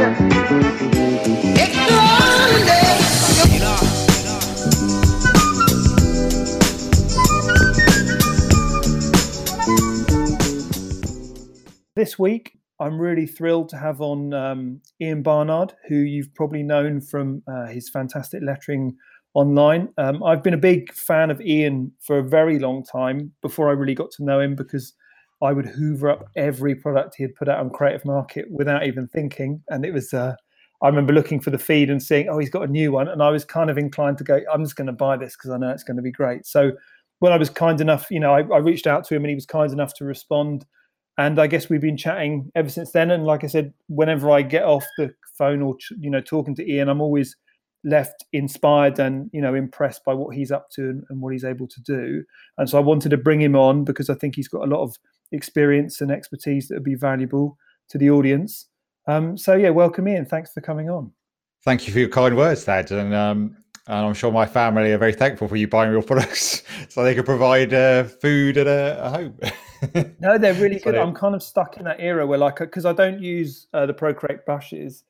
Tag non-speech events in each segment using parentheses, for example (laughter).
This week, I'm really thrilled to have on um, Ian Barnard, who you've probably known from uh, his fantastic lettering online. Um, I've been a big fan of Ian for a very long time before I really got to know him because I would hoover up every product he had put out on Creative Market without even thinking. And it was, uh, I remember looking for the feed and seeing, oh, he's got a new one. And I was kind of inclined to go, I'm just going to buy this because I know it's going to be great. So when I was kind enough, you know, I, I reached out to him and he was kind enough to respond and I guess we've been chatting ever since then. And like I said, whenever I get off the phone or you know talking to Ian, I'm always left inspired and you know impressed by what he's up to and, and, what he's able to do. And so I wanted to bring him on because I think he's got a lot of experience and expertise that would be valuable to the audience. Um, so yeah, welcome Ian. Thanks for coming on. Thank you for your kind words, Thad. And um, and I'm sure my family are very thankful for you buying your (laughs) products so they can provide uh, food and a, a home. (laughs) no, they're really good. I'm kind of stuck in that era where, like, because I don't use uh, the Procreate brushes,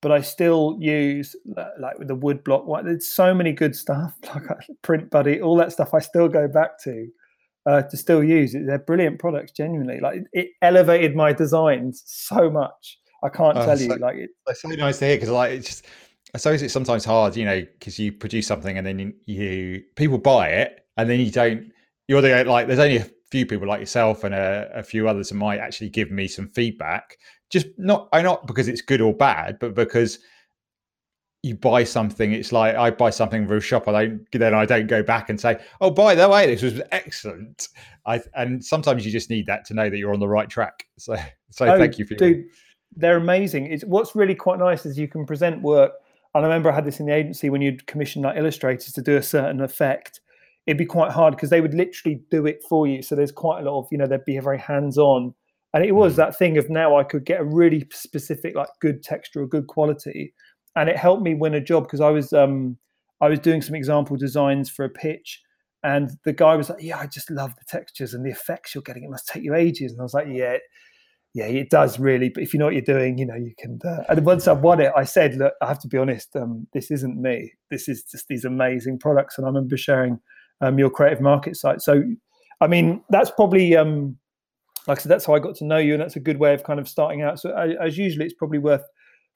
but I still use like with the wood block. There's so many good stuff, (laughs) like Print Buddy, all that stuff. I still go back to uh, to still use. They're brilliant products, genuinely. Like it elevated my designs so much. I can't oh, tell so, you. Like it, it's so nice to hear because like it's just. I suppose it's sometimes hard, you know, because you produce something and then you, you people buy it and then you don't. You're the like. There's only a few people like yourself and a, a few others that might actually give me some feedback. Just not, I not because it's good or bad, but because you buy something. It's like I buy something from a shop, I don't then I don't go back and say, "Oh, by the way, this was excellent." I and sometimes you just need that to know that you're on the right track. So, so oh, thank you for dude, your... they're amazing. It's what's really quite nice is you can present work. And I remember I had this in the agency when you'd commission like illustrators to do a certain effect, it'd be quite hard because they would literally do it for you. So there's quite a lot of, you know, they'd be very hands on. And it was mm. that thing of now I could get a really specific, like good texture or good quality. And it helped me win a job because I was um I was doing some example designs for a pitch and the guy was like, Yeah, I just love the textures and the effects you're getting. It must take you ages. And I was like, Yeah, yeah, it does really. But if you know what you're doing, you know, you can. Uh, and once I won it, I said, Look, I have to be honest, um, this isn't me. This is just these amazing products. And I remember sharing um, your creative market site. So, I mean, that's probably um, like I said, that's how I got to know you, and that's a good way of kind of starting out. So, as usually, it's probably worth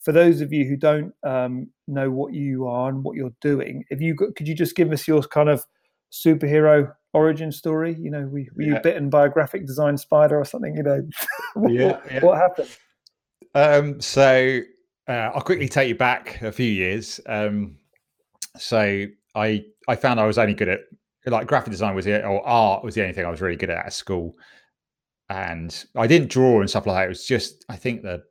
for those of you who don't um, know what you are and what you're doing. If you got, could you just give us your kind of superhero origin story? You know, were, were yeah. you bitten by a graphic design spider or something? You know, (laughs) what, yeah, yeah. what happened? Um, so uh, I'll quickly take you back a few years. Um, so I I found I was only good at like graphic design was the or art was the only thing I was really good at at school, and I didn't draw and stuff like that. It was just I think that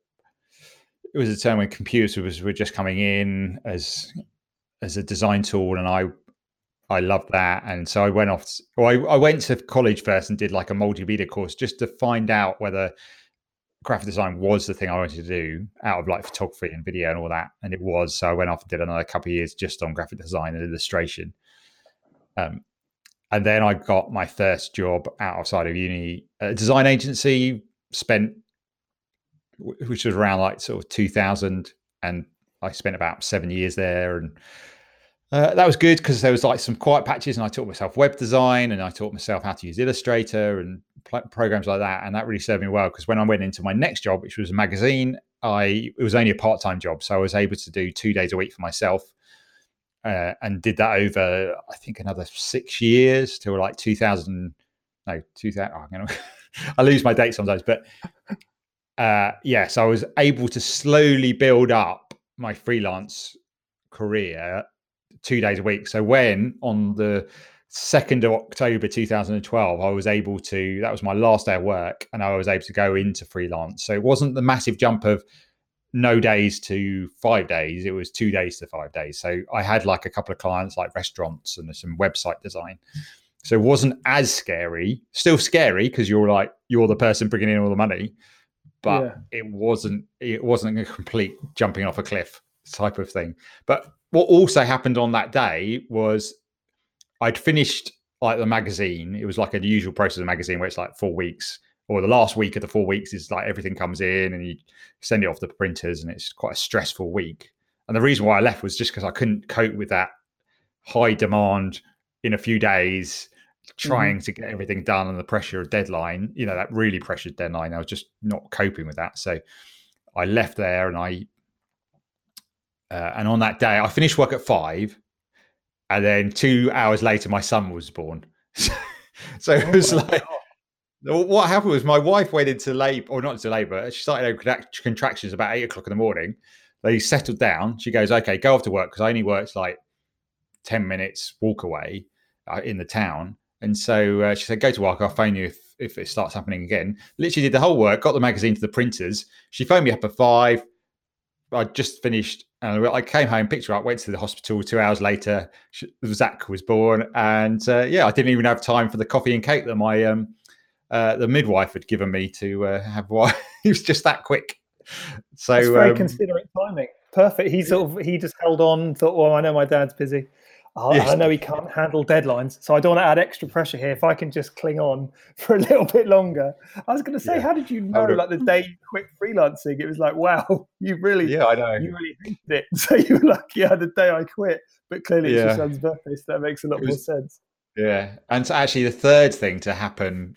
it was a time when computers were just coming in as as a design tool, and I I loved that, and so I went off. Well, I, I went to college first and did like a multimedia course just to find out whether graphic design was the thing I wanted to do out of like photography and video and all that, and it was. So I went off and did another couple of years just on graphic design and illustration. Um, and then I got my first job outside of uni, a design agency. Spent, which was around like sort of 2000, and I spent about seven years there, and uh, that was good because there was like some quiet patches, and I taught myself web design, and I taught myself how to use Illustrator and pl- programs like that, and that really served me well because when I went into my next job, which was a magazine, I it was only a part time job, so I was able to do two days a week for myself uh, and did that over I think another six years till like 2000 no 2000 oh, I'm gonna, (laughs) I lose my date sometimes but uh, yes I was able to slowly build up my freelance career two days a week so when on the 2nd of October 2012 I was able to that was my last day of work and I was able to go into freelance so it wasn't the massive jump of no days to five days. It was two days to five days. So I had like a couple of clients like restaurants and some website design. So it wasn't as scary. Still scary because you're like you're the person bringing in all the money, but yeah. it wasn't it wasn't a complete jumping off a cliff type of thing. But what also happened on that day was I'd finished like the magazine. It was like a usual process of magazine where it's like four weeks or the last week of the four weeks is like everything comes in and you send it off to the printers and it's quite a stressful week. And the reason why I left was just because I couldn't cope with that high demand in a few days, trying mm-hmm. to get everything done and the pressure of deadline, you know, that really pressured deadline. I was just not coping with that. So I left there and I, uh, and on that day, I finished work at five. And then two hours later, my son was born. (laughs) so it was oh, like, what happened was my wife went into labor, or not into labor. She started her contractions about eight o'clock in the morning. They settled down. She goes, "Okay, go off to work because I only worked like ten minutes walk away uh, in the town." And so uh, she said, "Go to work. I'll phone you if if it starts happening again." Literally did the whole work. Got the magazine to the printers. She phoned me up at five. I just finished. And I came home, picked her up, went to the hospital. Two hours later, Zach was born, and uh, yeah, I didn't even have time for the coffee and cake that my um, uh, the midwife had given me to uh, have what (laughs) he was just that quick. So That's very um, considerate timing. Perfect. He sort of he just held on. Thought, well, I know my dad's busy. Yes. I know he can't handle deadlines, so I don't want to add extra pressure here. If I can just cling on (laughs) for a little bit longer, I was going to say, yeah. how did you know? Like the day you quit freelancing, it was like, wow, (laughs) you really, yeah, I know, you really hated it. (laughs) So you were like, yeah, the day I quit, but clearly it's yeah. your son's birthday, so that makes a lot was, more sense. Yeah, and so actually, the third thing to happen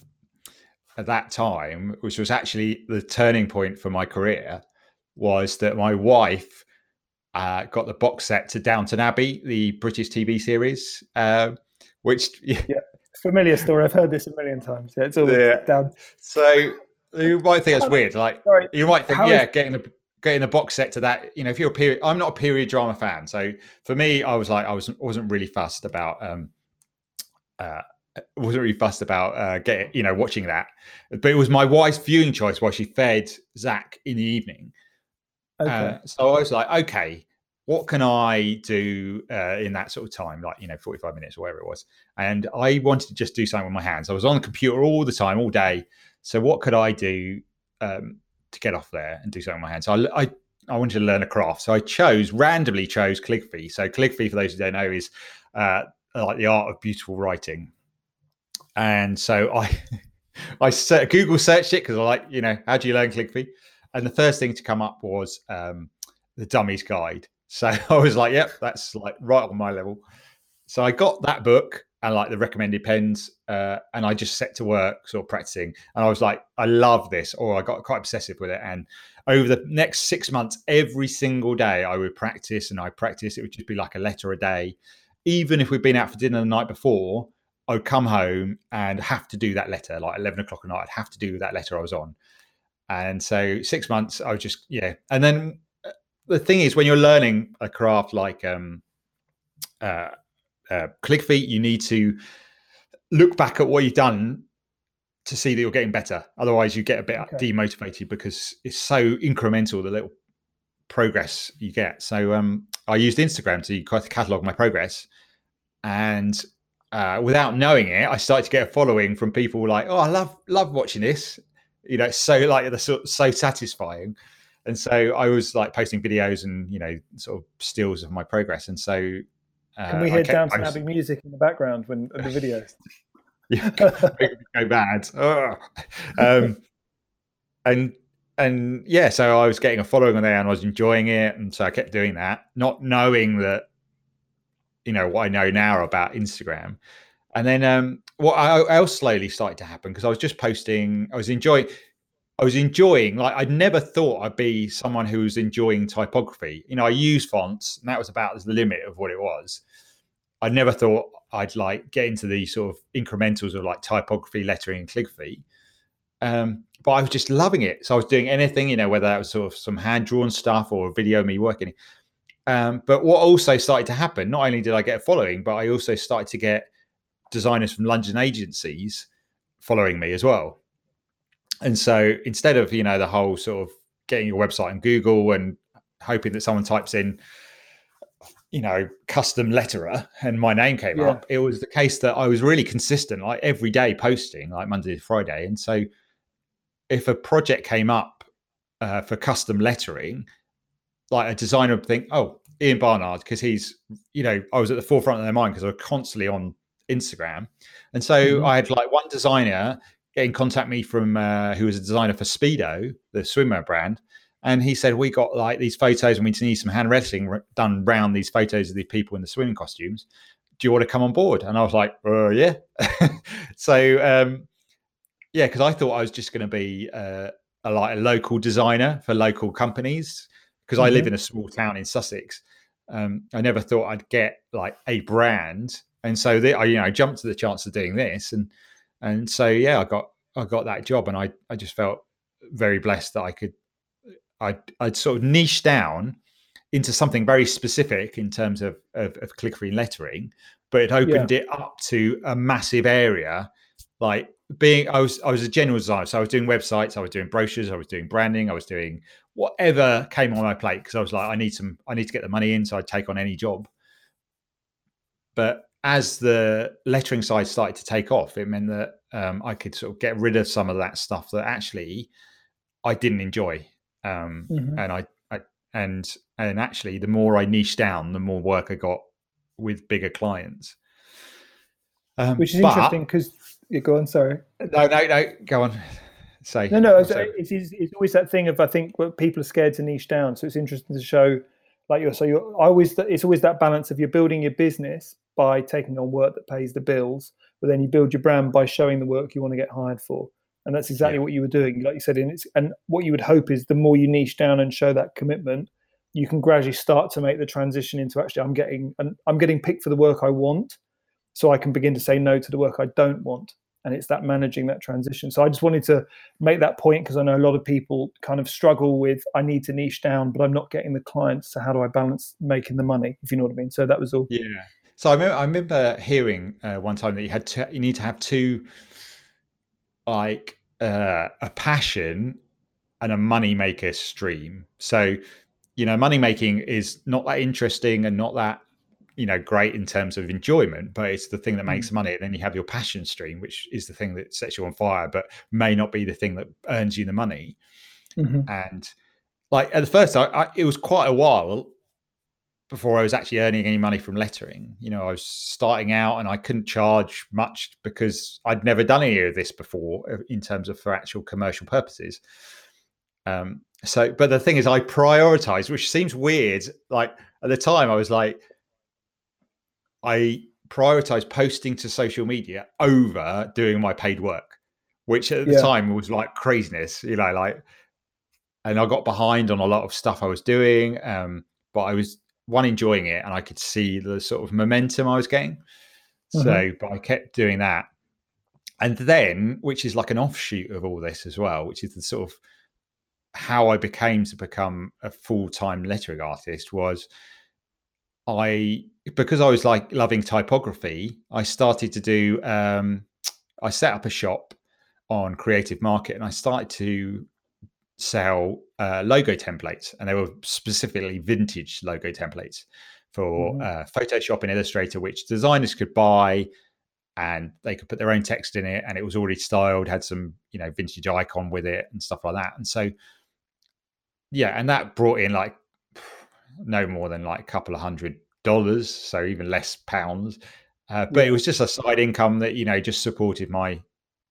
at that time, which was actually the turning point for my career, was that my wife uh, got the box set to Downton Abbey, the British TV series, uh, which (laughs) yeah. familiar story. I've heard this a million times. Yeah, it's all yeah. down. So you might think it's weird. Like Sorry, you might think, yeah, is- getting the getting a box set to that. You know, if you're a period, I'm not a period drama fan. So for me, I was like, I was wasn't really fussed about. um uh, wasn't really fussed about uh, getting, you know, watching that. But it was my wife's viewing choice while she fed Zach in the evening. Okay. Uh, so I was like, okay, what can I do uh, in that sort of time, like you know, forty-five minutes or whatever it was? And I wanted to just do something with my hands. I was on the computer all the time, all day. So what could I do um, to get off there and do something with my hands? So I, I I wanted to learn a craft. So I chose randomly chose Calligraphy. So Calligraphy, for those who don't know, is uh, like the art of beautiful writing and so I (laughs) I Google searched it because I like you know how do you learn calligraphy, and the first thing to come up was um, the Dummies Guide. So (laughs) I was like, yep, that's like right on my level. So I got that book and like the recommended pens, uh, and I just set to work sort of practicing. And I was like, I love this, or I got quite obsessive with it. And over the next six months, every single day, I would practice and I practice. It would just be like a letter a day, even if we'd been out for dinner the night before. I'd come home and have to do that letter, like 11 o'clock at night, I'd have to do that letter I was on. And so six months, I was just, yeah. And then the thing is, when you're learning a craft like um, uh, uh, calligraphy, you need to look back at what you've done to see that you're getting better. Otherwise, you get a bit okay. demotivated because it's so incremental, the little progress you get. So um, I used Instagram to catalog my progress. And uh, without knowing it, I started to get a following from people like, "Oh, I love love watching this." You know, it's so like the so, so satisfying. And so I was like posting videos and you know sort of stills of my progress. And so uh, can we hear Downton Abbey music in the background when the videos? (laughs) yeah, go bad. Um, and and yeah, so I was getting a following on there and I was enjoying it, and so I kept doing that, not knowing that you know what I know now about Instagram. And then um, what else slowly started to happen because I was just posting. I was enjoying. I was enjoying. Like I'd never thought I'd be someone who was enjoying typography. You know, I use fonts, and that was about the limit of what it was. I never thought I'd like get into the sort of incrementals of like typography, lettering, and calligraphy. Um, but I was just loving it. So I was doing anything, you know, whether that was sort of some hand drawn stuff or a video of me working. Um, but what also started to happen, not only did I get a following, but I also started to get designers from London agencies following me as well. And so instead of, you know, the whole sort of getting your website on Google and hoping that someone types in, you know, custom letterer and my name came yeah. up, it was the case that I was really consistent, like every day posting, like Monday to Friday. And so if a project came up uh, for custom lettering, like a designer would think, oh, Ian Barnard, because he's, you know, I was at the forefront of their mind because I was constantly on Instagram. And so mm-hmm. I had like one designer get in contact me from uh, who was a designer for Speedo, the swimwear brand, and he said we got like these photos and we need some hand lettering done around these photos of the people in the swimming costumes. Do you want to come on board? And I was like, uh, yeah. (laughs) so um, yeah, because I thought I was just going to be uh, a, like a local designer for local companies because mm-hmm. I live mm-hmm. in a small town in Sussex. Um, I never thought I'd get like a brand, and so the, I, you know, I jumped to the chance of doing this, and and so yeah, I got I got that job, and I I just felt very blessed that I could I I'd sort of niche down into something very specific in terms of of, of click free lettering, but it opened yeah. it up to a massive area like being I was I was a general designer, so I was doing websites, I was doing brochures, I was doing branding, I was doing whatever came on my plate because I was like, I need some, I need to get the money in, so I'd take on any job. But as the lettering side started to take off, it meant that um, I could sort of get rid of some of that stuff that actually I didn't enjoy, um, mm-hmm. and I, I and and actually, the more I niche down, the more work I got with bigger clients. Um, Which is but, interesting because you go on. Sorry. No, no, no. Go on. Say. No, no. It's, it's, it's, always that thing of I think people are scared to niche down. So it's interesting to show, like you're. So you're I always. It's always that balance of you're building your business by taking on work that pays the bills, but then you build your brand by showing the work you want to get hired for. And that's exactly yeah. what you were doing, like you said. And it's and what you would hope is the more you niche down and show that commitment, you can gradually start to make the transition into actually I'm getting and I'm getting picked for the work I want so I can begin to say no to the work I don't want. And it's that managing that transition. So I just wanted to make that point because I know a lot of people kind of struggle with I need to niche down, but I'm not getting the clients. So how do I balance making the money? If you know what I mean. So that was all. Yeah. So I remember, I remember hearing uh, one time that you had to, you need to have two, like uh, a passion and a money maker stream. So you know, money making is not that interesting and not that you know great in terms of enjoyment but it's the thing that makes mm. money and then you have your passion stream which is the thing that sets you on fire but may not be the thing that earns you the money mm-hmm. and like at the first I, I, it was quite a while before I was actually earning any money from lettering. You know, I was starting out and I couldn't charge much because I'd never done any of this before uh, in terms of for actual commercial purposes. Um, so, but the thing is, I prioritized, which seems weird. Like at the time, I was like, I prioritize posting to social media over doing my paid work, which at the yeah. time was like craziness, you know, like, and I got behind on a lot of stuff I was doing. Um, but I was one enjoying it and I could see the sort of momentum I was getting. Mm-hmm. So, but I kept doing that. And then, which is like an offshoot of all this as well, which is the sort of how I became to become a full time lettering artist was I because I was like loving typography, I started to do. Um, I set up a shop on Creative Market, and I started to sell uh, logo templates, and they were specifically vintage logo templates for mm-hmm. uh, Photoshop and Illustrator, which designers could buy, and they could put their own text in it, and it was already styled, had some you know vintage icon with it and stuff like that, and so yeah, and that brought in like (sighs) no more than like a couple of hundred dollars, so even less pounds. Uh, but yeah. it was just a side income that you know just supported my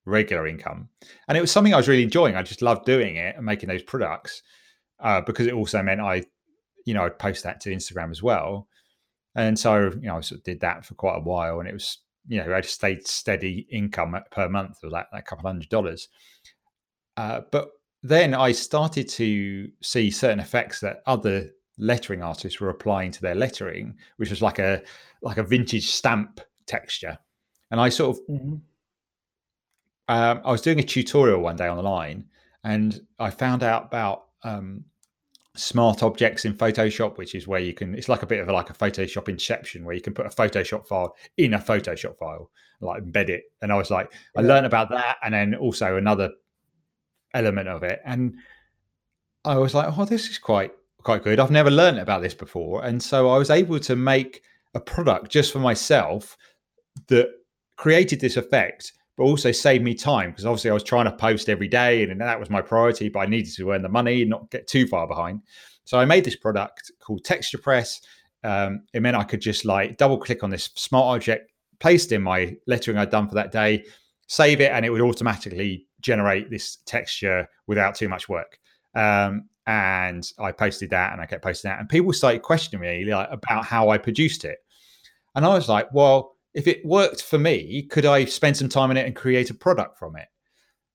regular income, and it was something I was really enjoying. I just loved doing it and making those products uh, because it also meant I, you know, I'd post that to Instagram as well, and so you know I sort of did that for quite a while, and it was you know I just stayed steady income per month of that, that couple hundred dollars. Uh, but then I started to see certain effects that other lettering artists were applying to their lettering, which was like a like a vintage stamp texture. And I sort of mm-hmm. um, I was doing a tutorial one day online, and I found out about um, smart objects in Photoshop, which is where you can. It's like a bit of a, like a Photoshop Inception, where you can put a Photoshop file in a Photoshop file, like embed it. And I was like, yeah. I learned about that, and then also another element of it, and I was like, oh, this is quite quite good. I've never learned about this before. And so I was able to make a product just for myself that created this effect, but also saved me time because obviously I was trying to post every day and that was my priority, but I needed to earn the money and not get too far behind. So I made this product called Texture Press. Um, it meant I could just like double click on this smart object, placed in my lettering I'd done for that day, save it, and it would automatically generate this texture without too much work. Um, and I posted that, and I kept posting that, and people started questioning me like about how I produced it, and I was like, well, if it worked for me, could I spend some time in it and create a product from it?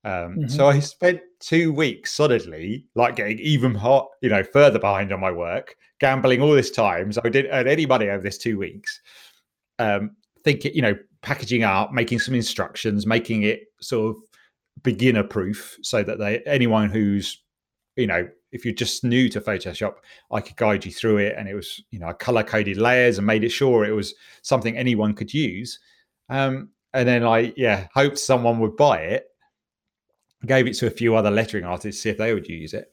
Um, mm-hmm. So I spent two weeks solidly, like getting even hot, you know, further behind on my work, gambling all this time. So I didn't earn any money over this two weeks. Um, thinking, you know, packaging up, making some instructions, making it sort of beginner proof, so that they anyone who's, you know, if you're just new to Photoshop, I could guide you through it, and it was, you know, I color coded layers and made it sure it was something anyone could use. Um, and then I, yeah, hoped someone would buy it gave it to a few other lettering artists to see if they would use it.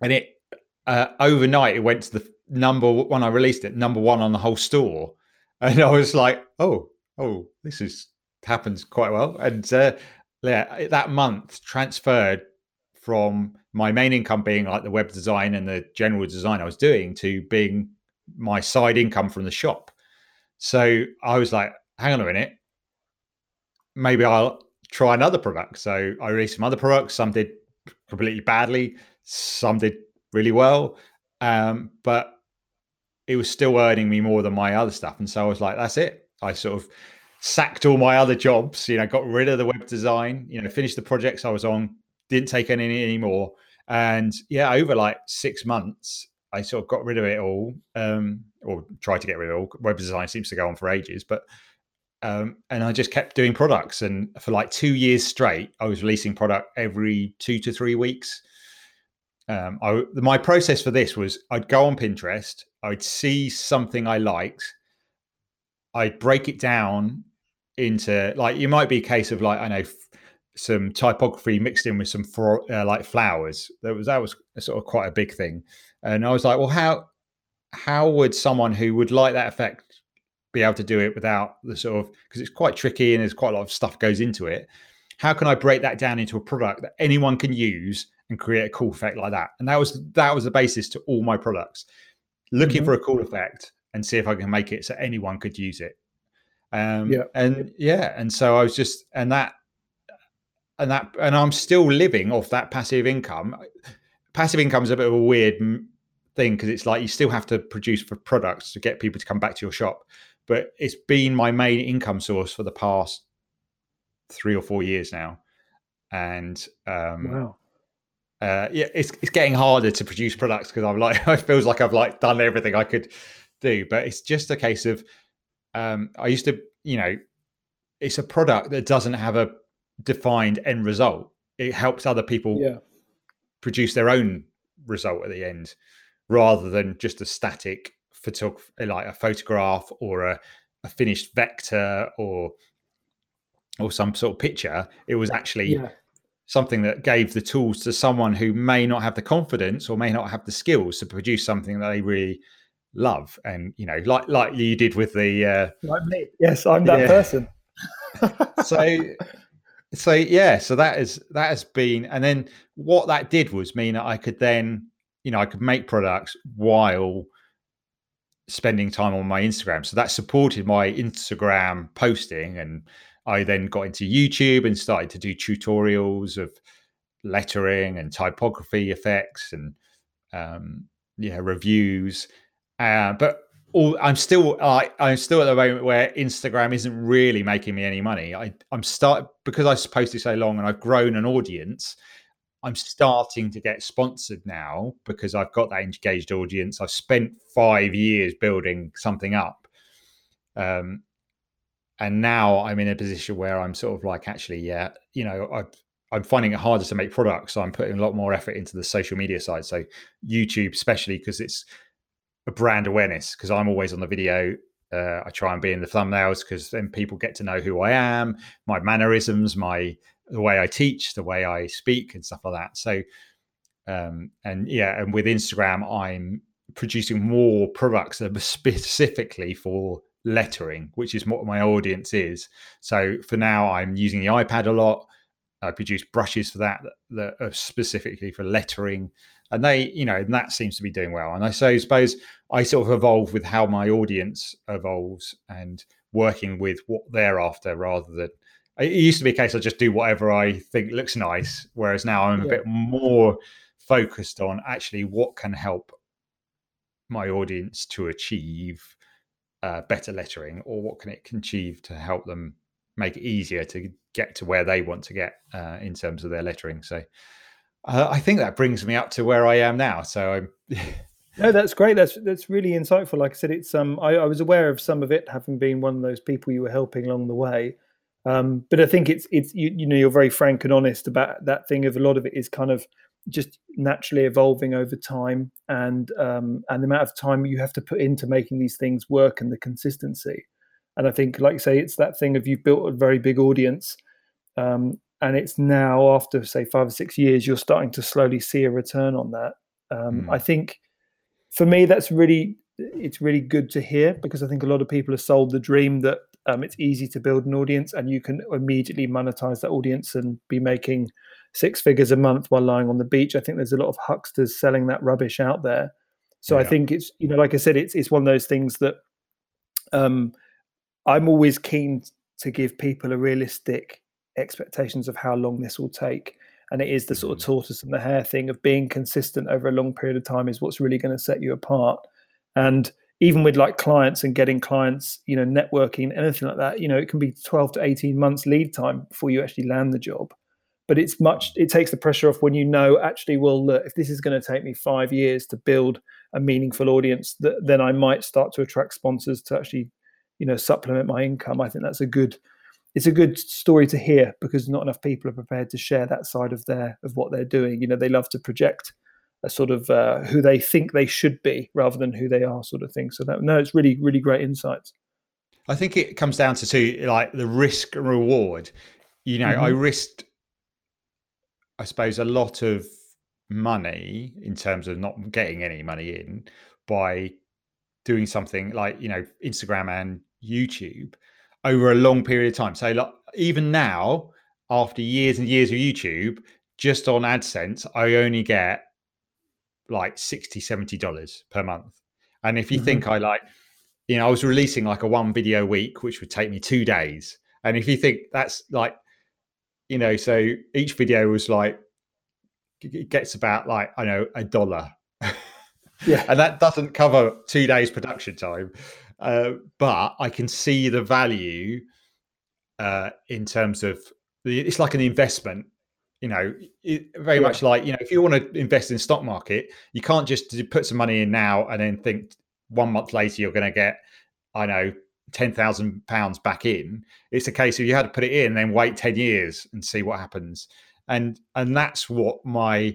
And it uh, overnight it went to the number when I released it, number one on the whole store. And I was like, oh, oh, this is happens quite well. And uh, yeah, that month transferred from my main income being like the web design and the general design I was doing to being my side income from the shop. So I was like, hang on a minute, maybe I'll try another product. So I released some other products. Some did completely badly. Some did really well. Um, but it was still earning me more than my other stuff. And so I was like, that's it. I sort of sacked all my other jobs, you know, got rid of the web design, you know, finished the projects I was on, didn't take any anymore. And yeah, over like six months, I sort of got rid of it all, um, or tried to get rid of it all. Web design seems to go on for ages, but um, and I just kept doing products. And for like two years straight, I was releasing product every two to three weeks. Um, I, my process for this was I'd go on Pinterest, I'd see something I liked, I'd break it down into like you might be a case of like I know some typography mixed in with some for, uh, like flowers. That was that was sort of quite a big thing, and I was like, well, how how would someone who would like that effect be able to do it without the sort of because it's quite tricky and there's quite a lot of stuff goes into it. How can I break that down into a product that anyone can use and create a cool effect like that? And that was that was the basis to all my products. Looking mm-hmm. for a cool effect and see if I can make it so anyone could use it. Um, yeah, and yeah, and so I was just and that and that and I'm still living off that passive income. Passive income is a bit of a weird thing because it's like you still have to produce for products to get people to come back to your shop but it's been my main income source for the past three or four years now. And um, wow. Uh, yeah, it's it's getting harder to produce products because I'm like (laughs) it feels like I've like done everything I could do, but it's just a case of um, I used to, you know, it's a product that doesn't have a defined end result. It helps other people yeah. produce their own result at the end, rather than just a static photograph like a photograph or a, a, finished vector or or some sort of picture it was actually yeah. something that gave the tools to someone who may not have the confidence or may not have the skills to produce something that they really love and you know like like you did with the uh like me yes i'm that yeah. person so (laughs) so yeah so that is that has been and then what that did was mean that i could then you know i could make products while spending time on my Instagram. So that supported my Instagram posting. And I then got into YouTube and started to do tutorials of lettering and typography effects and um, yeah, reviews. Uh, but all, I'm still I'm still at the moment where Instagram isn't really making me any money. I, I'm start because I posted so long and I've grown an audience. I'm starting to get sponsored now because I've got that engaged audience. I've spent five years building something up. Um, and now I'm in a position where I'm sort of like, actually, yeah, you know, I, I'm finding it harder to make products. So I'm putting a lot more effort into the social media side. So YouTube, especially because it's brand awareness, because I'm always on the video. Uh, I try and be in the thumbnails because then people get to know who I am, my mannerisms, my the way I teach, the way I speak, and stuff like that. So, um, and yeah, and with Instagram, I'm producing more products that are (laughs) specifically for lettering, which is what my audience is. So for now, I'm using the iPad a lot. I produce brushes for that that are specifically for lettering, and they, you know, and that seems to be doing well. And I so suppose I sort of evolve with how my audience evolves and working with what they're after rather than it used to be a case I just do whatever I think looks nice, whereas now I'm a yeah. bit more focused on actually what can help my audience to achieve uh, better lettering, or what can it achieve to help them make it easier to get to where they want to get uh, in terms of their lettering. So uh, I think that brings me up to where I am now. So I'm. (laughs) no, that's great. That's that's really insightful. Like I said, it's um I, I was aware of some of it, having been one of those people you were helping along the way. Um, but I think it's it's you, you know you're very frank and honest about that thing of a lot of it is kind of just naturally evolving over time and um, and the amount of time you have to put into making these things work and the consistency. And I think, like you say, it's that thing of you've built a very big audience, um, and it's now after say five or six years, you're starting to slowly see a return on that. Um, mm. I think for me, that's really it's really good to hear because I think a lot of people have sold the dream that um, it's easy to build an audience and you can immediately monetize that audience and be making six figures a month while lying on the beach. I think there's a lot of hucksters selling that rubbish out there. So yeah. I think it's you know, like I said, it's it's one of those things that um, I'm always keen to give people a realistic expectations of how long this will take. And it is the sort of mm-hmm. tortoise and the hare thing of being consistent over a long period of time is what's really going to set you apart. And even with like clients and getting clients, you know, networking, anything like that, you know, it can be 12 to 18 months lead time before you actually land the job. But it's much, it takes the pressure off when you know actually, well, look, if this is going to take me five years to build a meaningful audience, that, then I might start to attract sponsors to actually you know supplement my income i think that's a good it's a good story to hear because not enough people are prepared to share that side of their of what they're doing. You know they love to project a sort of uh, who they think they should be rather than who they are sort of thing. So that no it's really really great insights. I think it comes down to two like the risk and reward. You know mm-hmm. i risked i suppose a lot of money in terms of not getting any money in by doing something like you know Instagram and YouTube over a long period of time. So like, even now, after years and years of YouTube, just on AdSense, I only get like 60 70 dollars per month and if you mm-hmm. think i like you know i was releasing like a one video week which would take me two days and if you think that's like you know so each video was like it gets about like i know a dollar yeah, (laughs) and that doesn't cover two days production time. Uh, but I can see the value uh, in terms of the, it's like an investment. You know, it, very yeah. much like you know, if you want to invest in stock market, you can't just put some money in now and then think one month later you're going to get, I know, ten thousand pounds back in. It's a case of you had to put it in, then wait ten years and see what happens. And and that's what my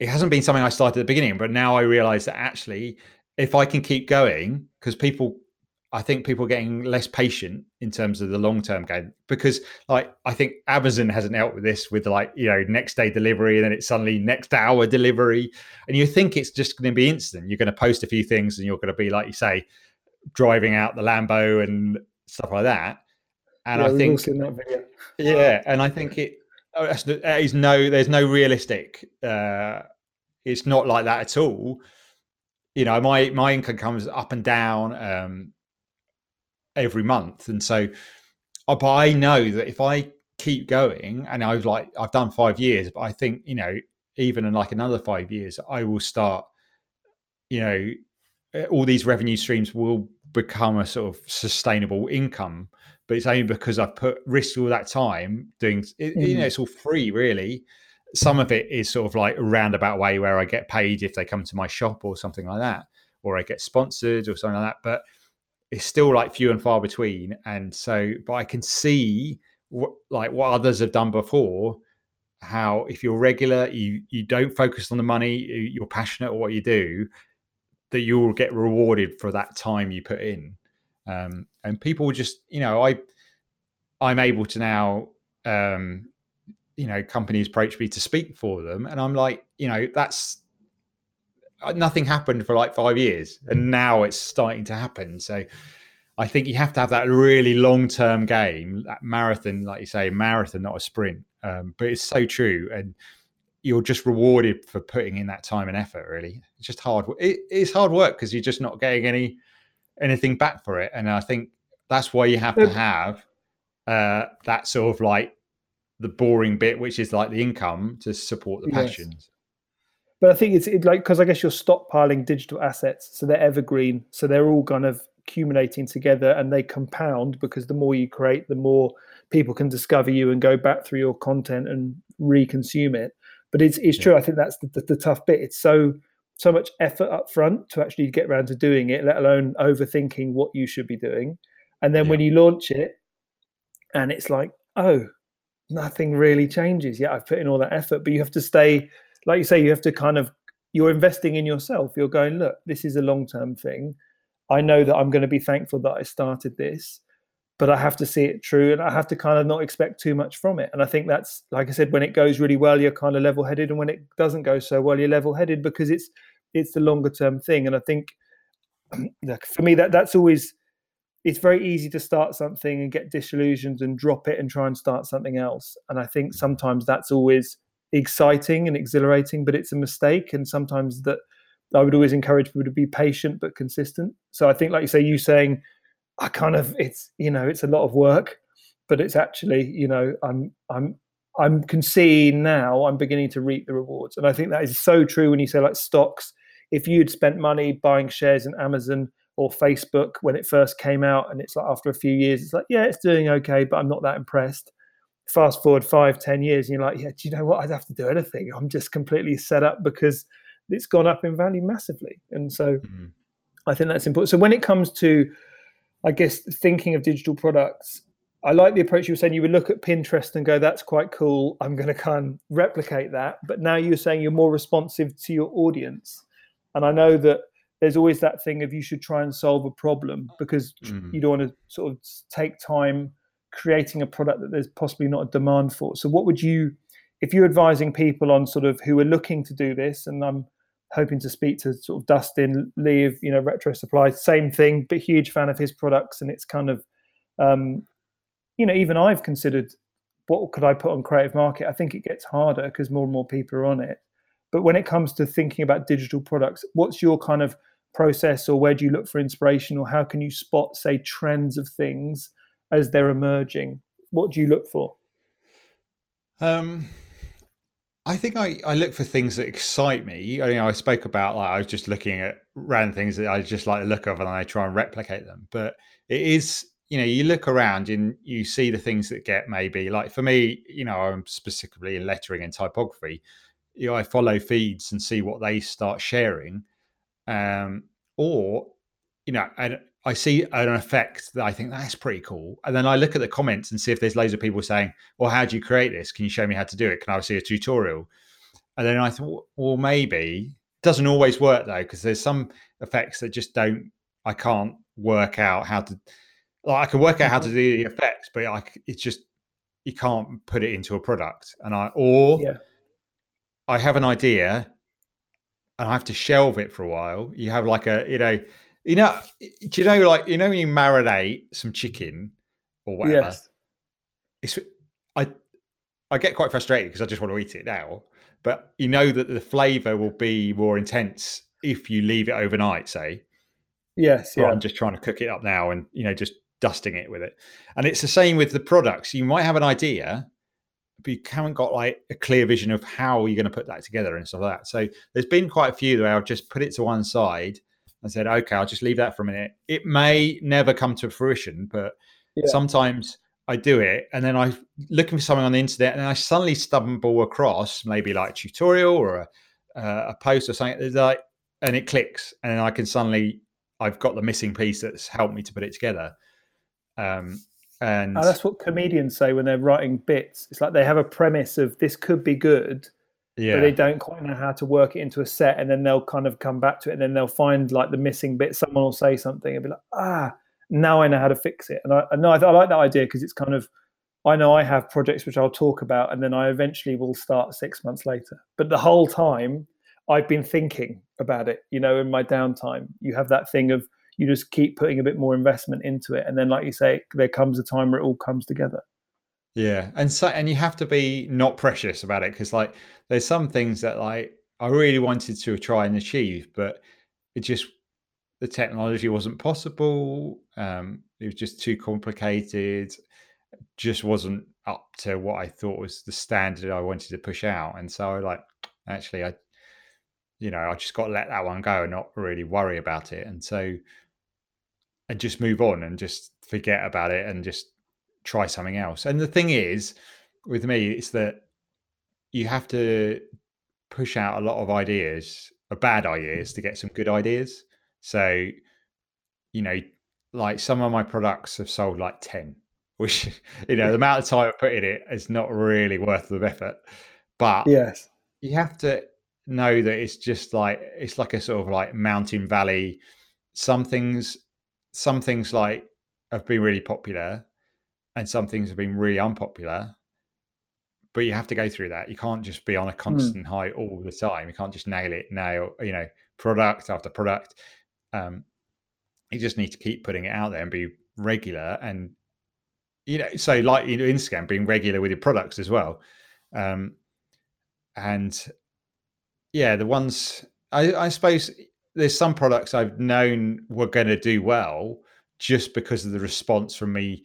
it hasn't been something I started at the beginning, but now I realize that actually, if I can keep going, because people, I think people are getting less patient in terms of the long term game. Because, like, I think Amazon hasn't helped with this with like, you know, next day delivery and then it's suddenly next hour delivery. And you think it's just going to be instant. You're going to post a few things and you're going to be, like you say, driving out the Lambo and stuff like that. And yeah, I think, yeah, and I think it, Oh, that's that is no. There's no realistic. Uh, it's not like that at all. You know, my my income comes up and down um, every month, and so, uh, but I know that if I keep going, and I've like I've done five years, but I think you know even in like another five years, I will start. You know, eh, all these revenue streams will become a sort of sustainable income but it's only because I've put risk all that time doing it, mm. you know mm. it's all free really. Some of it is sort of like a roundabout way where I get paid if they come to my shop or something like that, or I get sponsored or something like that. But it's still like few and far between. And so, but I can see what like what others have done before. How if you're regular, you you don't focus on the money, you're passionate at what you do, that you will get rewarded for that time you put in. Um, and people just, you know, I, I'm able to now, um, you know, companies approach me to speak for them, and I'm like, you know, that's uh, nothing happened for like five years, and now it's starting to happen. So, I think you have to have that really long term game, that marathon, like you say, marathon, not a sprint. Um, but it's so true, and you're just rewarded for putting in that time and effort. Really, it's just hard. It, it's hard work because you're just not getting any anything back for it. And I think that's why you have to have uh, that sort of like the boring bit, which is like the income to support the Yes. passions. But I think it's it like because I guess you're stockpiling digital assets, so they're evergreen, so they're all kind of accumulating together, and they compound because the more you create, the more people can discover you and go back through your content and reconsume it. But it's it's Yeah. true. I think that's the, the, the tough bit. It's so so much effort up front to actually get around to doing it, let alone overthinking what you should be doing. And then when you launch it, and it's like, oh, nothing really changes. Yeah, I've put in all that effort, but you have to stay, like you say, you have to kind of, you're investing in yourself. You're going, look, this is a long term thing. I know that I'm going to be thankful that I started this, but I have to see it true and I have to kind of not expect too much from it. And I think that's, like I said, when it goes really well, you're kind of level headed. And when it doesn't go so well, you're level headed because it's, it's the longer term thing. And I think (clears throat) for me, that that's always, it's very easy to start something and get disillusioned and drop it and try and start something else. And I think sometimes that's always exciting and exhilarating, but it's a mistake. And sometimes that I would always encourage people to be patient but consistent. So I think, like you say, you saying, I kind of it's you know it's a lot of work, but it's actually you know I'm I'm I'm can see now I'm beginning to reap the rewards, and I think that is so true when you say like stocks. If you'd spent money buying shares in Amazon or Facebook when it first came out, and it's like after a few years, it's like yeah, it's doing okay, but I'm not that impressed. Fast forward five, ten years, and you're like, yeah, do you know what? I'd have to do anything. I'm just completely set up because it's gone up in value massively, and so Mhm. I think that's important. So when it comes to, I guess, thinking of digital products, I like the approach you were saying. You would look at Pinterest and go, "That's quite cool. I'm going to kind of replicate that." But now you're saying you're more responsive to your audience, and I know that there's always that thing of you should try and solve a problem because Mm. you don't want to sort of take time creating a product that there's possibly not a demand for. So what would you, if you're advising people on sort of who are looking to do this, and I'm hoping to speak to sort of Dustin Lee of you know RetroSupply, same thing, but huge fan of his products, and it's kind of, um, you know, even I've considered what could I put on Creative Market. I think it gets harder because more and more people are on it. But when it comes to thinking about digital products, what's your kind of process, or where do you look for inspiration, or how can you spot, say, trends of things as they're emerging? What do you look for? Um, I think I, I look for things that excite me. I, you know, I spoke about like I was just looking at random things that I just like the look of, and I try and replicate them. But it is, you know, you look around and you see the things that get maybe like for me, you know, I'm specifically in lettering and typography. You know, I follow feeds and see what they start sharing, um, or you know, and I see an effect that I think that's pretty cool, and then I look at the comments and see if there's loads of people saying, "Well, how do you create this? Can you show me how to do it? Can I see a tutorial?" And then I thought, well, maybe it doesn't always work though, because there's some effects that just don't. I can't work out how to. Like I can work out how to do the effects, but I, it's just you can't put it into a product. And I or Yeah. I have an idea and I have to shelve it for a while. You have like a, you know, you know, do you know, like, you know, when you marinate some chicken or whatever, Yes. it's, I, I get quite frustrated because I just want to eat it now. But you know that the flavor will be more intense if you leave it overnight, say. Yes. Yeah. I'm just trying to cook it up now and, you know, just dusting it with it. And it's the same with the products. You might have an idea, but you haven't got like a clear vision of how you're going to put that together and stuff like that. So there's been quite a few where I've just put it to one side and said, okay, I'll just leave that for a minute. It may never come to fruition, but Yeah. sometimes I do it and then I'm looking for something on the internet and I suddenly stumble across maybe like a tutorial or a, uh, a post or something. There's like, and it clicks and then I can suddenly, I've got the missing piece that's helped me to put it together. Um, and And that's what comedians say when they're writing bits. It's like they have a premise of this could be good, yeah, but they don't quite know how to work it into a set, and then they'll kind of come back to it, and then they'll find like the missing bit. Someone will say something and be like, "Ah, now I know how to fix it." And I, I know I, I like that idea because it's kind of, I know I have projects which I'll talk about, and then I eventually will start six months later. But the whole time, I've been thinking about it. You know, in my downtime, you have that thing of you just keep putting a bit more investment into it, and then, like you say, there comes a time where it all comes together. Yeah, and so and you have to be not precious about it because like there's some things that like I really wanted to try and achieve, but it just the technology wasn't possible. Um, it was just too complicated, just wasn't up to what I thought was the standard I wanted to push out. And so I like actually I you know, I just got to let that one go and not really worry about it. And so and just move on and just forget about it and just try something else. And the thing is, with me, it's that you have to push out a lot of ideas, or bad ideas, to get some good ideas. So, you know, like some of my products have sold like 10, (laughs) which, you know, the amount of time I put in it is not really worth the effort. But yes, you have to know that it's just like, it's like a sort of like mountain valley. Some things, some things like have been really popular and some things have been really unpopular but you have to go through that you can't just be on a hmm. constant mm. high all the time you can't just nail it nail you know product after product um you just need to keep putting it out there and be regular and you know so like you know instagram being regular with your products as well um and yeah the ones i i suppose there's some products i've known were going to do well just because of the response from me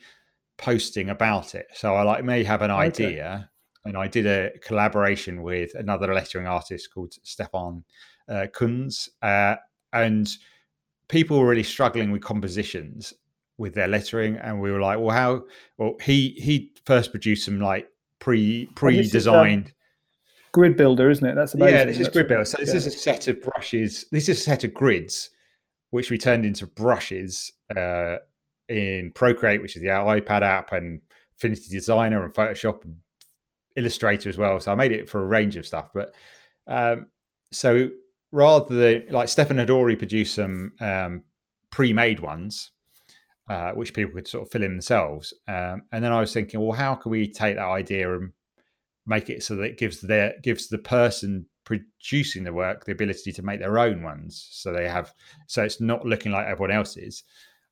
posting about it. So I like may have an idea, okay. and I did a collaboration with another lettering artist called Stefan uh, Kunz, uh, and people were really struggling with compositions with their lettering, and we were like, well, how? Well, he he first produced some like pre pre designed. Grid builder, isn't it? That's amazing. Yeah, this is grid builder. So this yeah. is a set of brushes. This is a set of grids, which we turned into brushes uh, in Procreate, which is the iPad app, and Affinity Designer and Photoshop and Illustrator as well. So I made it for a range of stuff. But um, so rather than like Stefan had already produced some um, pre-made ones, uh, which people could sort of fill in themselves. Um, and then I was thinking, well, how can we take that idea and make it so that it gives their gives the person producing the work the ability to make their own ones, so they have so it's not looking like everyone else's.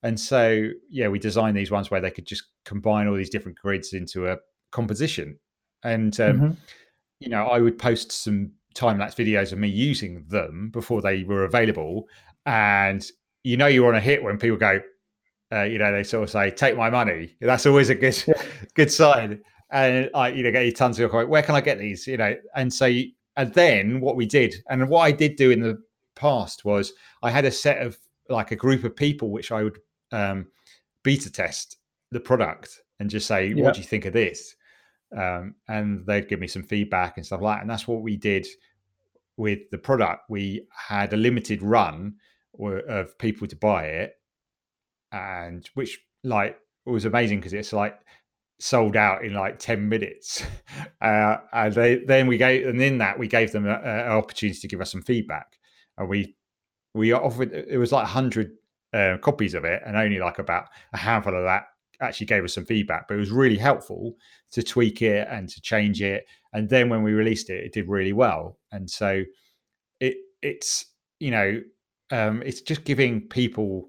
And so, yeah, we designed these ones where they could just combine all these different grids into a composition. And, um, mm-hmm. you know, I would post some time lapse videos of me using them before they were available. And, you know, you're on a hit when people go, uh, you know, they sort of say, take my money. That's always a good, yeah. good sign. And I, you know, get you tons of, where can I get these? You know, and so, and then what we did, and what I did do in the past was I had a set of like a group of people which I would um, beta test the product and just say, yep. "What do you think of this?" Um, and they'd give me some feedback and stuff like that. And that's what we did with the product. We had a limited run of people to buy it, and which like was amazing because it's like sold out in like 10 minutes (laughs) uh, and they then we gave and in that we gave them an opportunity to give us some feedback and we we offered it was like 100 uh, copies of it, and only like about a handful of that actually gave us some feedback. But it was really helpful to tweak it and to change it. And then when we released it, it did really well. And so it it's you know um, it's just giving people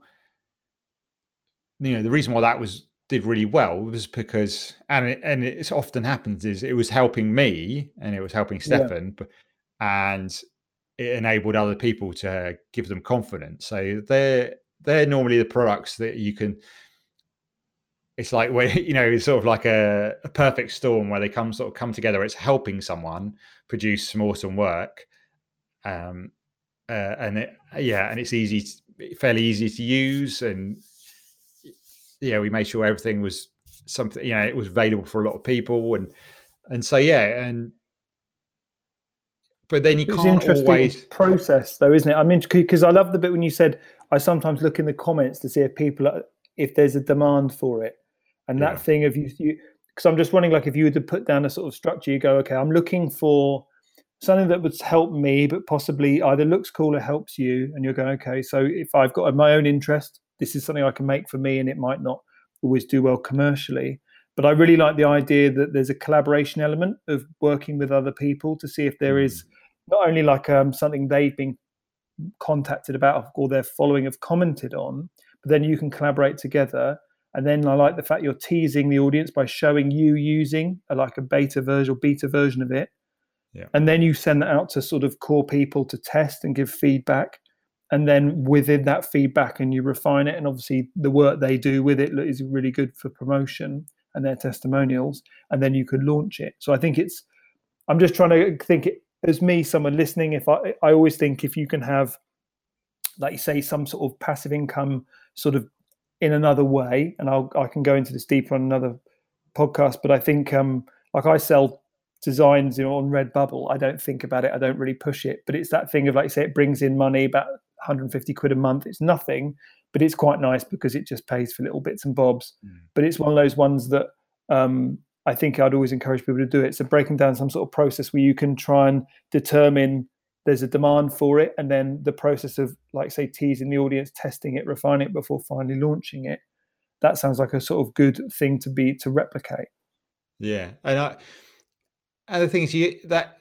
you know the reason why that was did really well was because and it, and it often happens is it was helping me and it was helping Stefan yeah. and it enabled other people to give them confidence. So they're they're normally the products that you can it's like where (laughs) you know it's sort of like a, a, perfect storm where they come sort of come together it's helping someone produce some awesome work um uh, and it, yeah and it's easy to, fairly easy to use and yeah we made sure everything was something you know it was available for a lot of people and and so yeah and but then you it's can't always process though isn't it i mean because i love the bit when you said I sometimes look in the comments to see if people are, if there's a demand for it, and that yeah. thing of you, because I'm just wondering like if you were to put down a sort of structure, you go, okay, I'm looking for something that would help me, but possibly either looks cool or helps you, and you're going, okay, so if I've got my own interest, this is something I can make for me, and it might not always do well commercially. But I really like the idea that there's a collaboration element of working with other people to see if there is mm. not only like um, something they've been contacted about or their following have commented on, but then you can collaborate together. And then I like the fact you're teasing the audience by showing you using a, like a beta version or beta version of it. Yeah. And then you send that out to sort of core people to test and give feedback. And then within that feedback, and you refine it. And obviously, the work they do with it is really good for promotion. and their testimonials, and then you could launch it. So I think it's. I'm just trying to think as me, someone listening. If I, I always think if you can have, like you say, some sort of passive income, sort of in another way, and I'll I can go into this deeper on another podcast. But I think, um, like I sell designs you know, on Redbubble. I don't think about it. I don't really push it. But it's that thing of like you say, it brings in money about 150 quid a month. It's nothing, but it's quite nice because it just pays for little bits and bobs. Mm. But it's one of those ones that um, I think I'd always encourage people to do it. So breaking down some sort of process where you can try and determine there's a demand for it, and then the process of like say teasing the audience, testing it, refining it before finally launching it. That sounds like a sort of good thing to be to replicate. Yeah, and I and the thing is, you that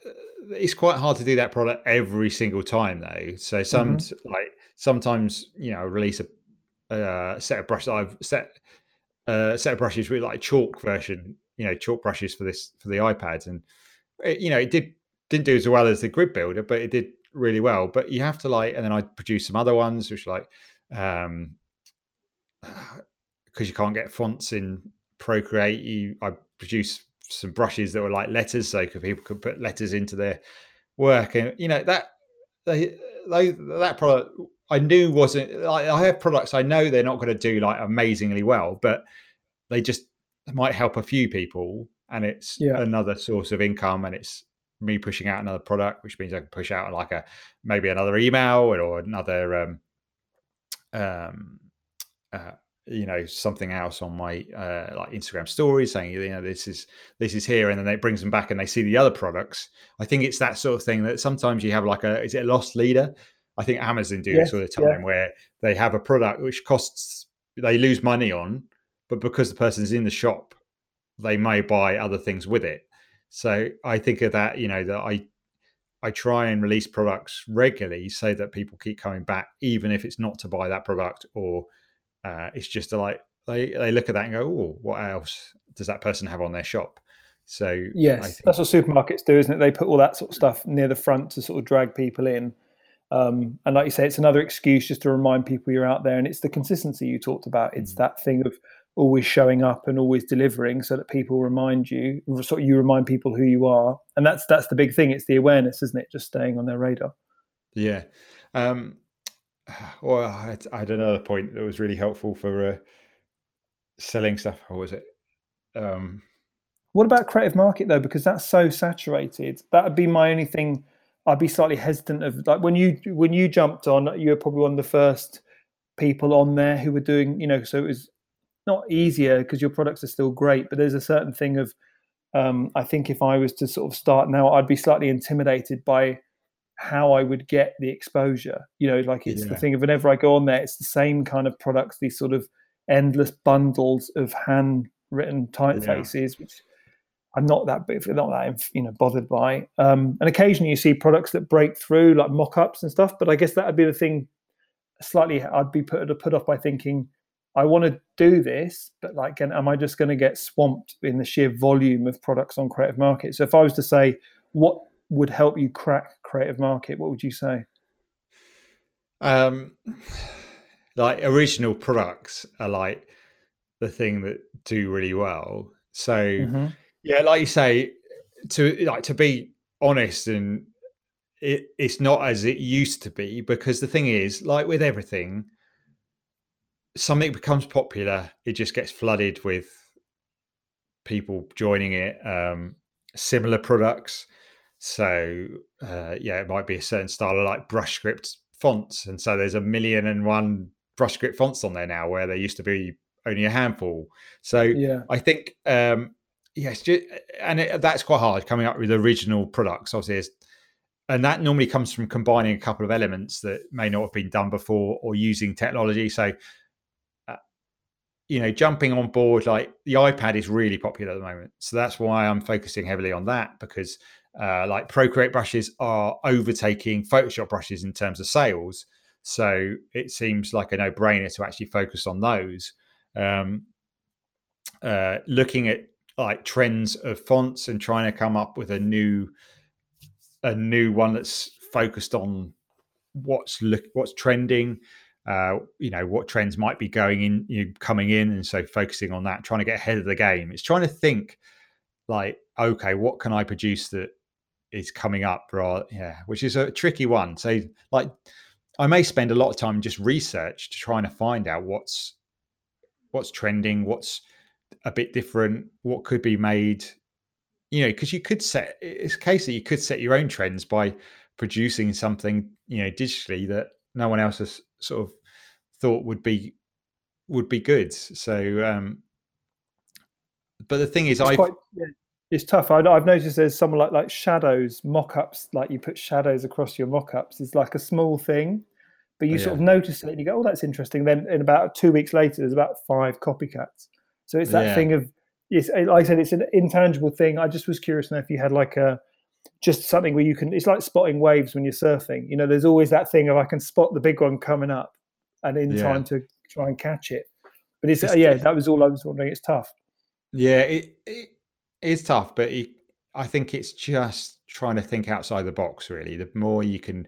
it's quite hard to do that product every single time though. So some mm-hmm. like sometimes you know release a uh, set of brushes. I've set a uh, set of brushes with like chalk version, you know, chalk brushes for this for the iPads, and it, you know it did didn't do as well as the grid builder, but it did really well. But you have to like, and then I produced some other ones, which like um (sighs) because you can't get fonts in Procreate, you I produce some brushes that were like letters, so people could put letters into their work, and you know that they, they that product I knew wasn't like I have products I know they're not going to do like amazingly well, but they just might help a few people, and it's yeah. another source of income, and it's me pushing out another product, which means I can push out like a maybe another email or another um um uh, you know something else on my uh, like Instagram stories saying you know this is this is here and then it brings them back and they see the other products. I think it's that sort of thing that sometimes you have like a is it a lost leader? I think Amazon do this all the time yeah. where they have a product which costs they lose money on, but because the person's in the shop, they may buy other things with it. So I think of that, you know, that I I try and release products regularly so that people keep coming back, even if it's not to buy that product or uh, it's just like they they look at that and go, "Oh, what else does that person have on their shop?" So yes, think... that's what supermarkets do, isn't it? They put all that sort of stuff near the front to sort of drag people in. Um, and like you say, it's another excuse just to remind people you're out there. And it's the consistency you talked about. It's mm that thing of always showing up and always delivering, so that people remind you, sort of you remind people who you are. And that's that's the big thing. It's the awareness, isn't it? Just staying on their radar. Yeah. Um, (sighs) well, I, had another point that was really helpful for uh, selling stuff. What was it? Um, what about creative market though? Because that's so saturated. That would be my only thing. I'd be slightly hesitant of like when you when you jumped on, you were probably one of the first people on there who were doing, you know, so it was not easier because your products are still great, but there's a certain thing of um, I think if I was to sort of start now, I'd be slightly intimidated by how I would get the exposure. You know, like it's yeah. the thing of whenever I go on there, it's the same kind of products, these sort of endless bundles of handwritten typefaces, yeah. which I'm not that not that you know bothered by. Um, and occasionally you see products that break through, like mock-ups and stuff. But I guess that would be the thing. Slightly, I'd be put put off by thinking I want to do this, but like, am I just going to get swamped in the sheer volume of products on Creative Market? So if I was to say, what would help you crack creative market what would you say? Um like original products are like the thing that do really well. So mm-hmm. yeah like you say to like to be honest and it, it's not as it used to be because the thing is like with everything something becomes popular it just gets flooded with people joining it um similar products so uh, yeah, it might be a certain style of like brush script fonts, and so there's a million and one brush script fonts on there now, where there used to be only a handful. So yeah, I think um, yes, and it, that's quite hard coming up with original products. Obviously, and that normally comes from combining a couple of elements that may not have been done before or using technology. So uh, you know, jumping on board like the iPad is really popular at the moment. So that's why I'm focusing heavily on that because uh, like Procreate brushes are overtaking Photoshop brushes in terms of sales. So it seems like a no brainer to actually focus on those. Um, uh, looking at like trends of fonts and trying to come up with a new a new one that's focused on what's look what's trending uh, you know what trends might be going in, you know, coming in, and so focusing on that, trying to get ahead of the game. It's trying to think like, okay, what can I produce that is coming up? Right, yeah, which is a tricky one. So, like, I may spend a lot of time just research to trying to find out what's what's trending, what's a bit different, what could be made. You know, because you could set it's a case that you could set your own trends by producing something, you know, digitally that no one else has sort of thought would be would be good. So, um, but the thing is, I yeah, it's tough. I, have noticed there's some like like shadows mock-ups, like you put shadows across your mock-ups. It's like a small thing, but you oh, sort yeah. of notice it and you go, "Oh, that's interesting." Then in about two weeks later, there's about five copycats. So it's that yeah. thing of, it's like I said, it's an intangible thing. I just was curious to know if you had like a just something where you can it's like spotting waves when you're surfing you know there's always that thing of i can spot the big one coming up and in yeah. time to try and catch it but it's, it's yeah that was all i was wondering it's tough yeah it, it is tough but i think it's just trying to think outside the box really the more you can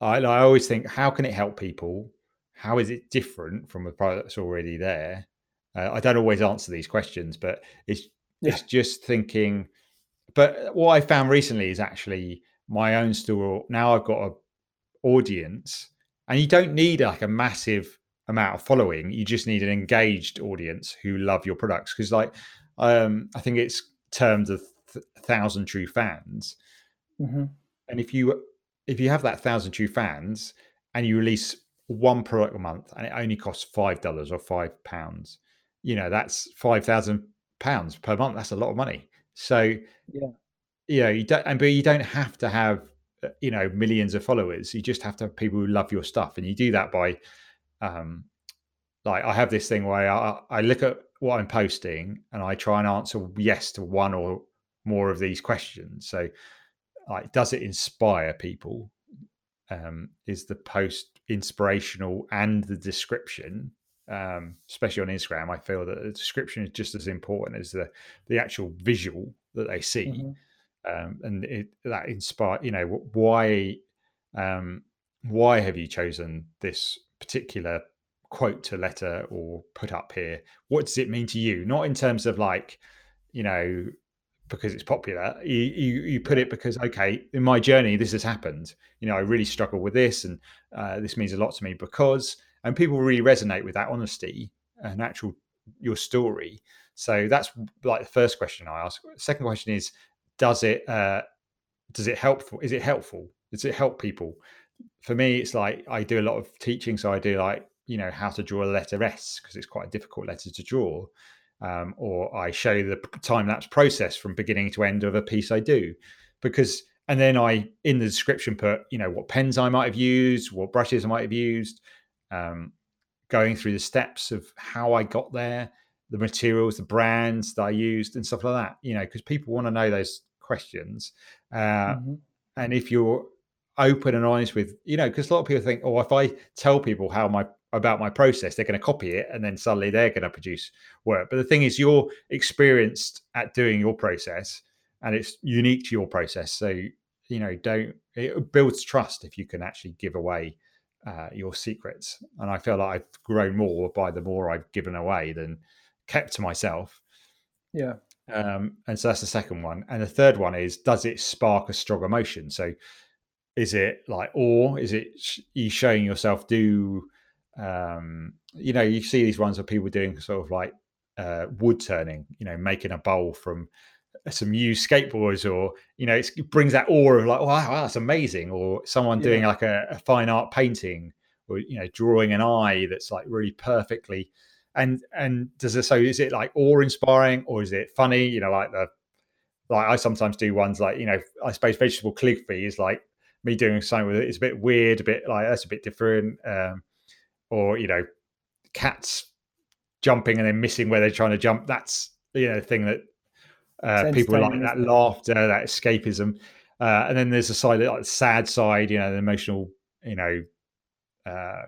I, I always think how can it help people how is it different from a product that's already there uh, i don't always answer these questions but it's yeah. it's just thinking but what I found recently is actually my own store. Now I've got a audience, and you don't need like a massive amount of following. You just need an engaged audience who love your products. Because like, um, I think it's termed a th- thousand true fans. Mm-hmm. And if you if you have that thousand true fans and you release one product a month and it only costs five dollars or five pounds, you know that's five thousand pounds per month. That's a lot of money. So yeah, you know, you don't, and but you don't have to have uh, you know millions of followers. You just have to have people who love your stuff, and you do that by, um, like I have this thing where I, I look at what I'm posting and I try and answer yes to one or more of these questions. So, like, does it inspire people? Um, is the post inspirational and the description um, especially on Instagram, I feel that the description is just as important as the the actual visual that they see, mm-hmm. um, and it, that inspire. You know, why um, why have you chosen this particular quote to letter or put up here? What does it mean to you? Not in terms of like, you know, because it's popular. You, you, you put it because okay, in my journey, this has happened. You know, I really struggle with this, and uh, this means a lot to me because and people really resonate with that honesty and actual your story. So that's like the first question I ask. Second question is, does it uh, does it help? Is it helpful? Does it help people? For me, it's like I do a lot of teaching, so I do like you know how to draw a letter S because it's quite a difficult letter to draw. Um, or I show the time lapse process from beginning to end of a piece I do, because and then I in the description put you know what pens I might have used, what brushes I might have used, um, going through the steps of how I got there, the materials, the brands that I used, and stuff like that. You know, because people want to know those questions. Uh, mm-hmm. And if you're open and honest with, you know, because a lot of people think, oh, if I tell people how my about my process, they're going to copy it, and then suddenly they're going to produce work. But the thing is, you're experienced at doing your process, and it's unique to your process. So you know, don't it builds trust if you can actually give away uh, your secrets. And I feel like I've grown more by the more I've given away than kept to myself. Yeah. Um, and so that's the second one. And the third one is does it spark a strong emotion? So is it like, or is it sh- you showing yourself do, um, you know, you see these ones of people doing sort of like uh, wood turning, you know, making a bowl from some used skateboards or you know it brings that awe of like wow, wow that's amazing. Or someone doing like a, a, fine art painting or you know drawing an eye that's like really perfectly and and does it so is it like awe inspiring or is it funny? You know like the like i sometimes do ones like you know i suppose vegetable calligraphy is like me doing something with it. It's a bit weird a bit like that's a bit different um or you know cats jumping and then missing where they're trying to jump that's you know the thing that uh, people like that laughter, that escapism, uh, and then there's a side, like the sad side, you know, the emotional, you know, uh,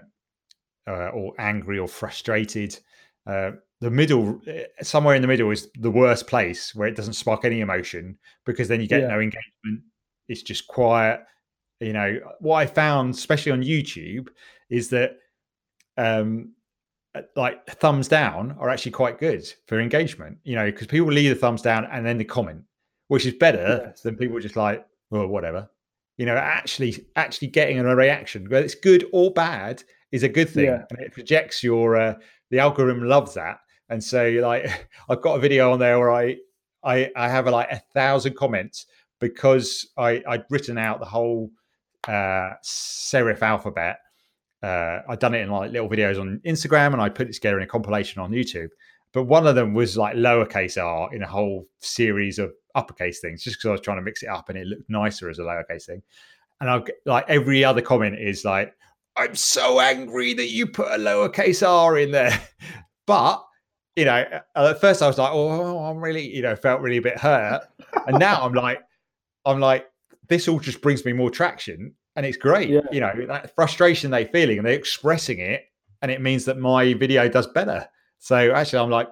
uh or angry or frustrated. Uh, the middle, eh, somewhere in the middle, is the worst place where it doesn't spark any emotion because then you get yeah. no engagement. It's just quiet. You know what I found, especially on YouTube, is that um, uh, like thumbs down are actually quite good for engagement. You know, because people leave the thumbs down and then they comment, which is better yes. than people just like, well, whatever. You know, actually, actually getting a reaction, whether it's good or bad, is a good thing, yeah. and it projects your. Uh, the algorithm loves that, and so like, (laughs) I've got a video on there where I I I have a, like a thousand comments because I I'd written out the whole uh, serif alphabet. Uh, I'd done it in like little videos on Instagram, and I put it together in a compilation on YouTube. But one of them was like lowercase r in a whole series of uppercase things, just because I was trying to mix it up and it looked nicer as a lowercase thing. And I'll like every other comment is like, "I'm so angry that you put a lowercase r in there," (laughs) but you know, at first I was like, oh, I'm really, you know, felt really a bit hurt. And now I'm like, I'm like, this all just brings me more traction and it's great. Yeah. You know, that frustration they're feeling and they're expressing it. And it means that my video does better. So actually, I'm like,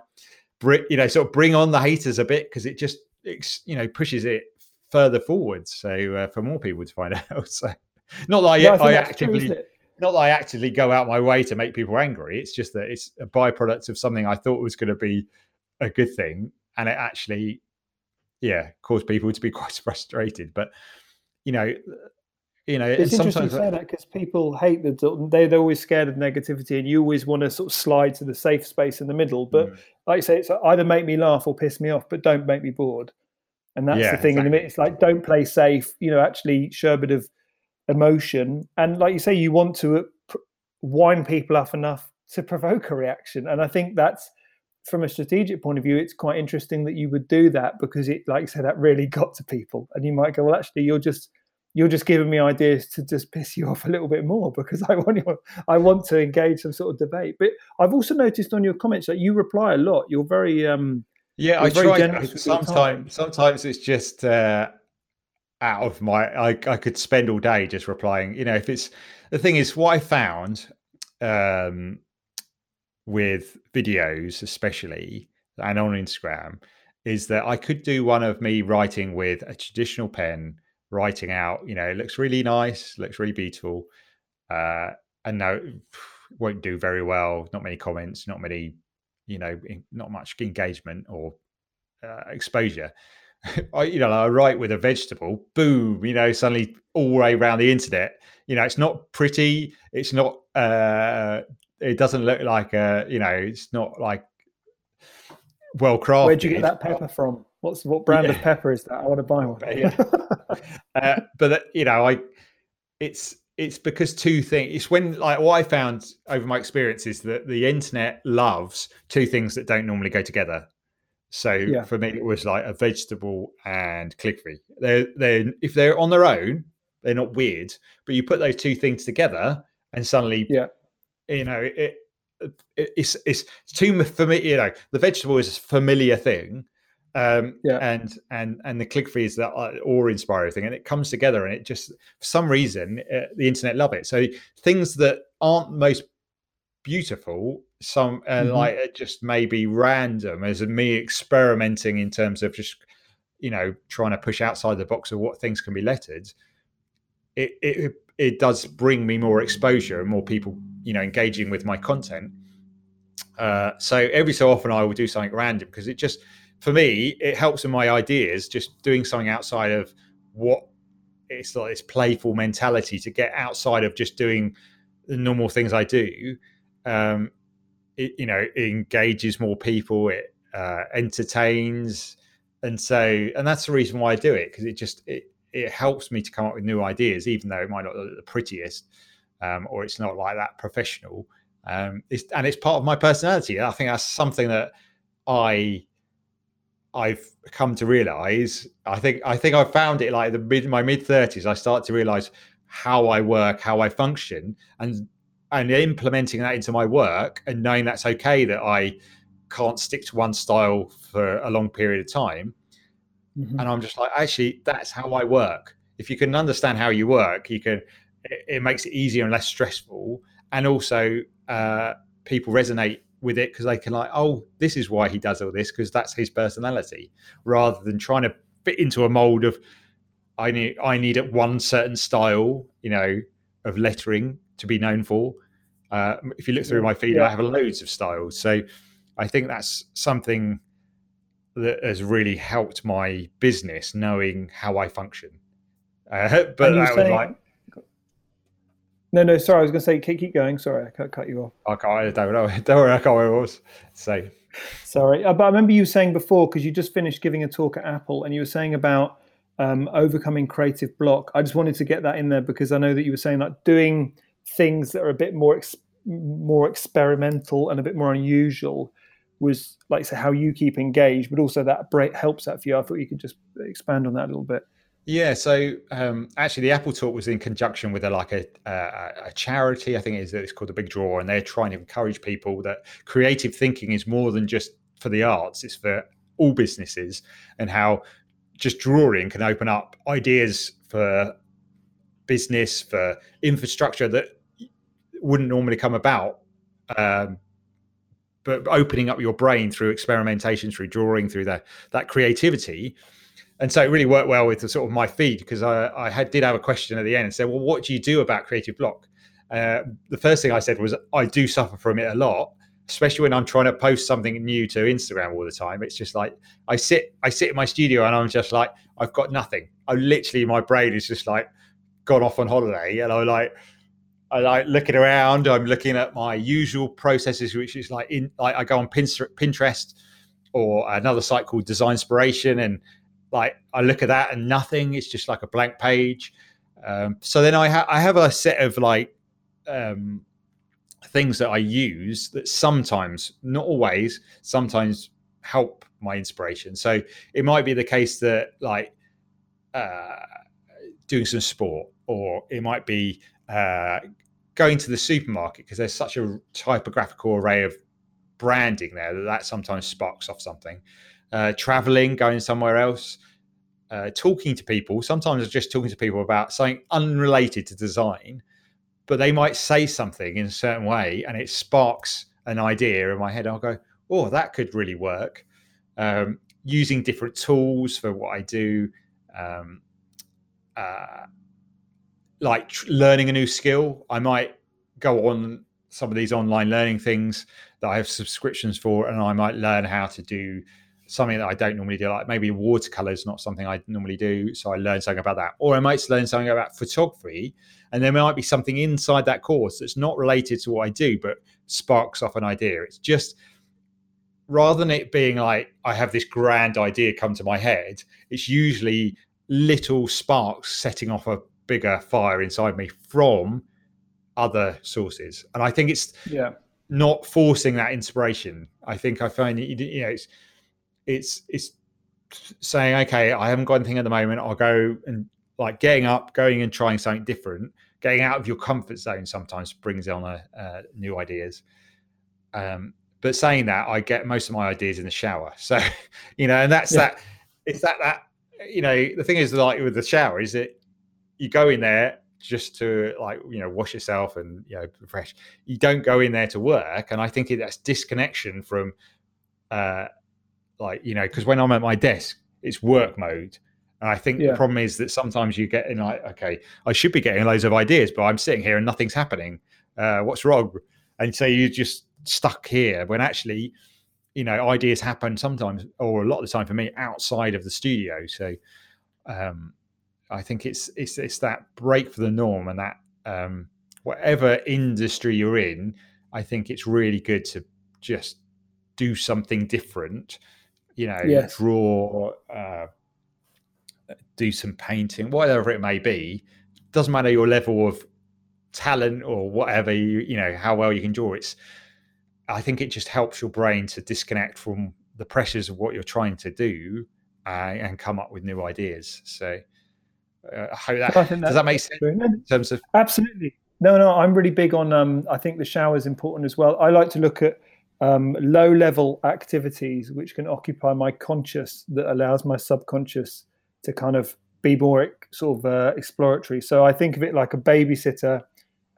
you know, sort of bring on the haters a bit because it just, you know, pushes it further forward. So uh, for more people to find (laughs) out. So not that I, yeah, I, I actively, true, not that I actively go out my way to make people angry. It's just that it's a byproduct of something I thought was going to be a good thing, and it actually, yeah, caused people to be (laughs) quite frustrated. But you know, you know, it's interesting you say that because people hate the they they're always scared of negativity, and you always want to sort of slide to the safe space in the middle. But mm. like I say, it's either make me laugh or piss me off, but don't make me bored. And that's yeah, the thing. Exactly. In the it's like don't play safe. You know, actually, sherbet of emotion and like you say you want to uh, wind people up enough to provoke a reaction and i think that's from a strategic point of view it's quite interesting that you would do that because it like you say that really (laughs) got to people and you might go well actually you're just you're just giving me ideas to just piss you off a little bit more because I want you, I want to engage some sort of debate. But I've also noticed on your comments that you reply a lot. You're very um yeah, I try. Sometimes sometimes it's just uh out of my I, I could spend all day just replying you know if it's the thing is what i found um with videos especially and on instagram is that i could do one of me writing with a traditional pen writing out you know it looks really nice looks really beautiful uh and no (sighs) won't do very well not many comments not many you know not much engagement or uh, exposure (laughs) I, you know, I write with a vegetable, boom, you know, suddenly all the way around the internet. You know, it's not pretty. It's not. uh It doesn't look like a. You know, it's not like well crafted. Where'd you get that pepper from? What's what brand yeah. of pepper is that? I want to buy one. yeah. (laughs) uh, but you know, I it's it's because two things. It's when like what I found over my experience is that the internet loves two things that don't normally go together. So yeah. for me, it was like a vegetable and calligraphy. They're they if they're on their own, they're not weird. But you put those two things together, and suddenly, yeah, you know, it, it it's it's too familiar. You know, the vegetable is a familiar thing, um, yeah, and and and the calligraphy is that uh, awe-inspiring thing, and it comes together, and it just for some reason uh, the internet love it. So things that aren't most beautiful some uh, mm-hmm. like it just maybe random as me experimenting in terms of just you know trying to push outside the box of what things can be lettered it it it does bring me more exposure and more people you know engaging with my content uh, so every so often i will do something random because it just for me it helps with my ideas just doing something outside of what it's like this playful mentality to get outside of just doing the normal things i do. Um, it, you know it engages more people it uh, entertains. And so and that's the reason why i do it because it just it, it helps me to come up with new ideas even though it might not look the prettiest um, or it's not like that professional. Um, it's, and it's part of my personality. I think that's something that i i've come to realize i think i think i found it like the mid my mid 30s i start to realize how i work how i function and and implementing that into my work and knowing that's okay that I can't stick to one style for a long period of time. Mm-hmm. And I'm just like, actually, that's how I work. If you can understand how you work, you can. It, it makes it easier and less stressful, and also uh, people resonate with it because they can like, oh, this is why he does all this because that's his personality, rather than trying to fit into a mold of I need I need one certain style, you know, of lettering to be known for Uh, if you look through my feed, yeah. I have loads of styles. So I think that's something that has really helped my business, knowing how I function. Uh, (laughs) but that saying, was like. No, no, sorry. I was going to say, keep, keep going. Sorry, I cut, cut you off. I can't. I don't know. (laughs) Don't worry. I can't remember what I was say. Sorry, uh, but I remember you saying before because you just finished giving a talk at Apple, and you were saying about um, overcoming creative block. I just wanted to get that in there because I know that you were saying like doing things that are a bit more ex- more experimental and a bit more unusual was like say how you keep engaged, but also that break helps that for you. I thought you could just expand on that a little bit. Yeah, so um, actually, the Apple Talk was in conjunction with a like a, a, a charity. I think it is it's called the Big Draw, and they're trying to encourage people that creative thinking is more than just for the arts; it's for all businesses, and how just drawing can open up ideas for business, for infrastructure that wouldn't normally come about. Um, but opening up your brain through experimentation, through drawing, through that that creativity and so it really worked well with the sort of my feed because I, I had, did have a question at the end and said, well, what do you do about creative block? Uh, the first thing I said was I do suffer from it a lot, especially when I'm trying to post something new to Instagram all the time. It's just like I sit, I sit in my studio and I'm just like I've got nothing. I literally my brain is just like gone off on holiday, and I like I like looking around. I'm looking at my usual processes, which is like in like I go on Pinterest or another site called Design Inspiration and like I look at that and nothing. It's just like a blank page. Um, so then I, ha- I have a set of like um, things that I use that sometimes, not always, sometimes help my inspiration. So it might be the case that like uh, doing some sport, or it might be uh, going to the supermarket because there's such a typographical array of branding there that that sometimes sparks off something uh, traveling, going somewhere else, uh, talking to people. Sometimes just talking to people about something unrelated to design, but they might say something in a certain way and it sparks an idea in my head. I'll go, oh, that could really work. Um, using different tools for what I do, um, uh, like tr- learning a new skill. I might go on some of these online learning things that I have subscriptions for, and I might learn how to do something that I don't normally do. Like maybe watercolor is not something I normally do, so I learn something about that. Or I might learn something about photography, and there might be something inside that course that's not related to what I do, but sparks off an idea. It's just rather than it being like I have this grand idea come to my head, it's usually little sparks setting off a bigger fire inside me from other sources. And I think it's yeah not forcing that inspiration. I think I find it, you know it's it's it's saying, okay, I haven't got anything at the moment. I'll go and like getting up, going and trying something different. Getting out of your comfort zone sometimes brings on a, uh, new ideas. Um, but saying that, I get most of my ideas in the shower. (laughs) So, you know, and that's yeah. that. It's that that you know the thing is like with the shower is that you go in there just to like you know wash yourself and you know refresh. You don't go in there to work, and I think that's disconnection from uh, like you know because when i'm at my desk it's work mode. And i think yeah. the problem is that sometimes you get in like okay i should be getting loads of ideas but i'm sitting here and nothing's happening. Uh, what's wrong? And so you're just stuck here when actually you know ideas happen sometimes or a lot of the time for me outside of the studio. So um i think it's it's it's that break for the norm and that um whatever industry you're in i think it's really good to just do something different you know, yes. draw, uh, do some painting, whatever it may be. Doesn't matter your level of talent or whatever you, you know, how well you can draw. It's, I think it just helps your brain to disconnect from the pressures of what you're trying to do uh, and come up with new ideas. So, uh, I hope that, I does that make sense in terms of absolutely. No, no, I'm really big on. Um, I think the shower is important as well. I like to look at um, low level activities which can occupy my conscious that allows my subconscious to kind of be more sort of uh, exploratory. So I think of it like a babysitter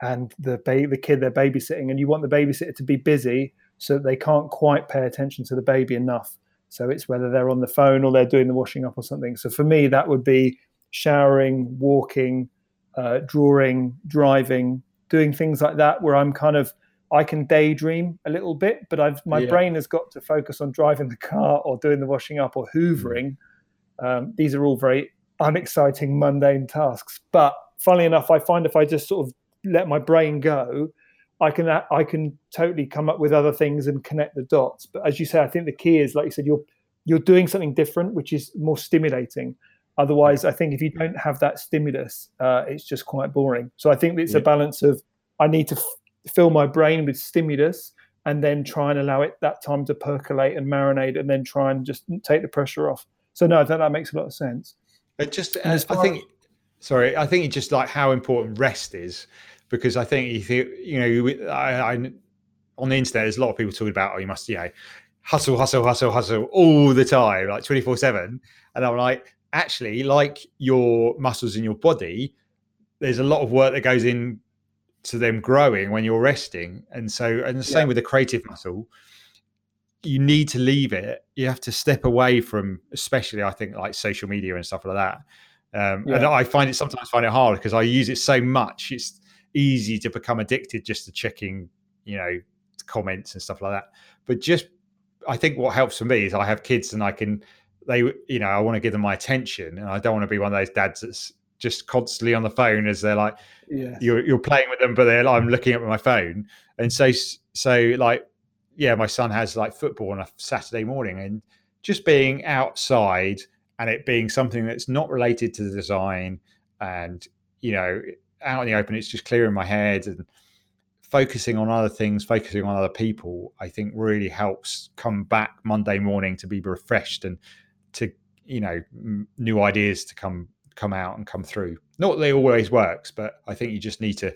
and the ba- the kid they're babysitting, and you want the babysitter to be busy so that they can't quite pay attention to the baby enough. So it's whether they're on the phone or they're doing the washing up or something. So for me, that would be showering, walking, uh, drawing, driving, doing things like that where I'm kind of I can daydream a little bit, but I've my yeah. brain has got to focus on driving the car or doing the washing up or hoovering. Um, these are all very unexciting, mundane tasks. But funnily enough, I find if I just sort of let my brain go, I can I can totally come up with other things and connect the dots. But as you say, I think the key is like you said, you're you're doing something different, which is more stimulating. Otherwise, I think if you don't have that stimulus, uh, it's just quite boring. So I think it's yeah. a balance of I need to fill my brain with stimulus and then try and allow it that time to percolate and marinate, and then try and just take the pressure off. So no, I think that makes a lot of sense. It just, uh, I think, sorry, I think it's just like how important rest is because I think you think you know I, I on the internet there's a lot of people talking about oh you must you know hustle hustle hustle hustle all the time like 24 7 and i'm like actually like your muscles in your body there's a lot of work that goes in to them growing when you're resting and so and the same yeah. with the creative muscle you need to leave it you have to step away from especially i think like social media and stuff like that um, yeah. and i find it sometimes find it hard because i use it so much it's easy to become addicted just to checking, you know, comments and stuff like that. But just, I think what helps for me is I have kids and I can, they, you know, I want to give them my attention and I don't want to be one of those dads that's just constantly on the phone as they're like, yeah, you're, you're playing with them, but they're, I'm looking at my phone. And so, so like, yeah, my son has like football on a Saturday morning and just being outside and it being something that's not related to the design and, you know, out in the open, it's just clearing my head and focusing on other things, focusing on other people, I think really helps come back Monday morning to be refreshed and to, you know, m- new ideas to come come out and come through. Not that it always works, but I think you just need to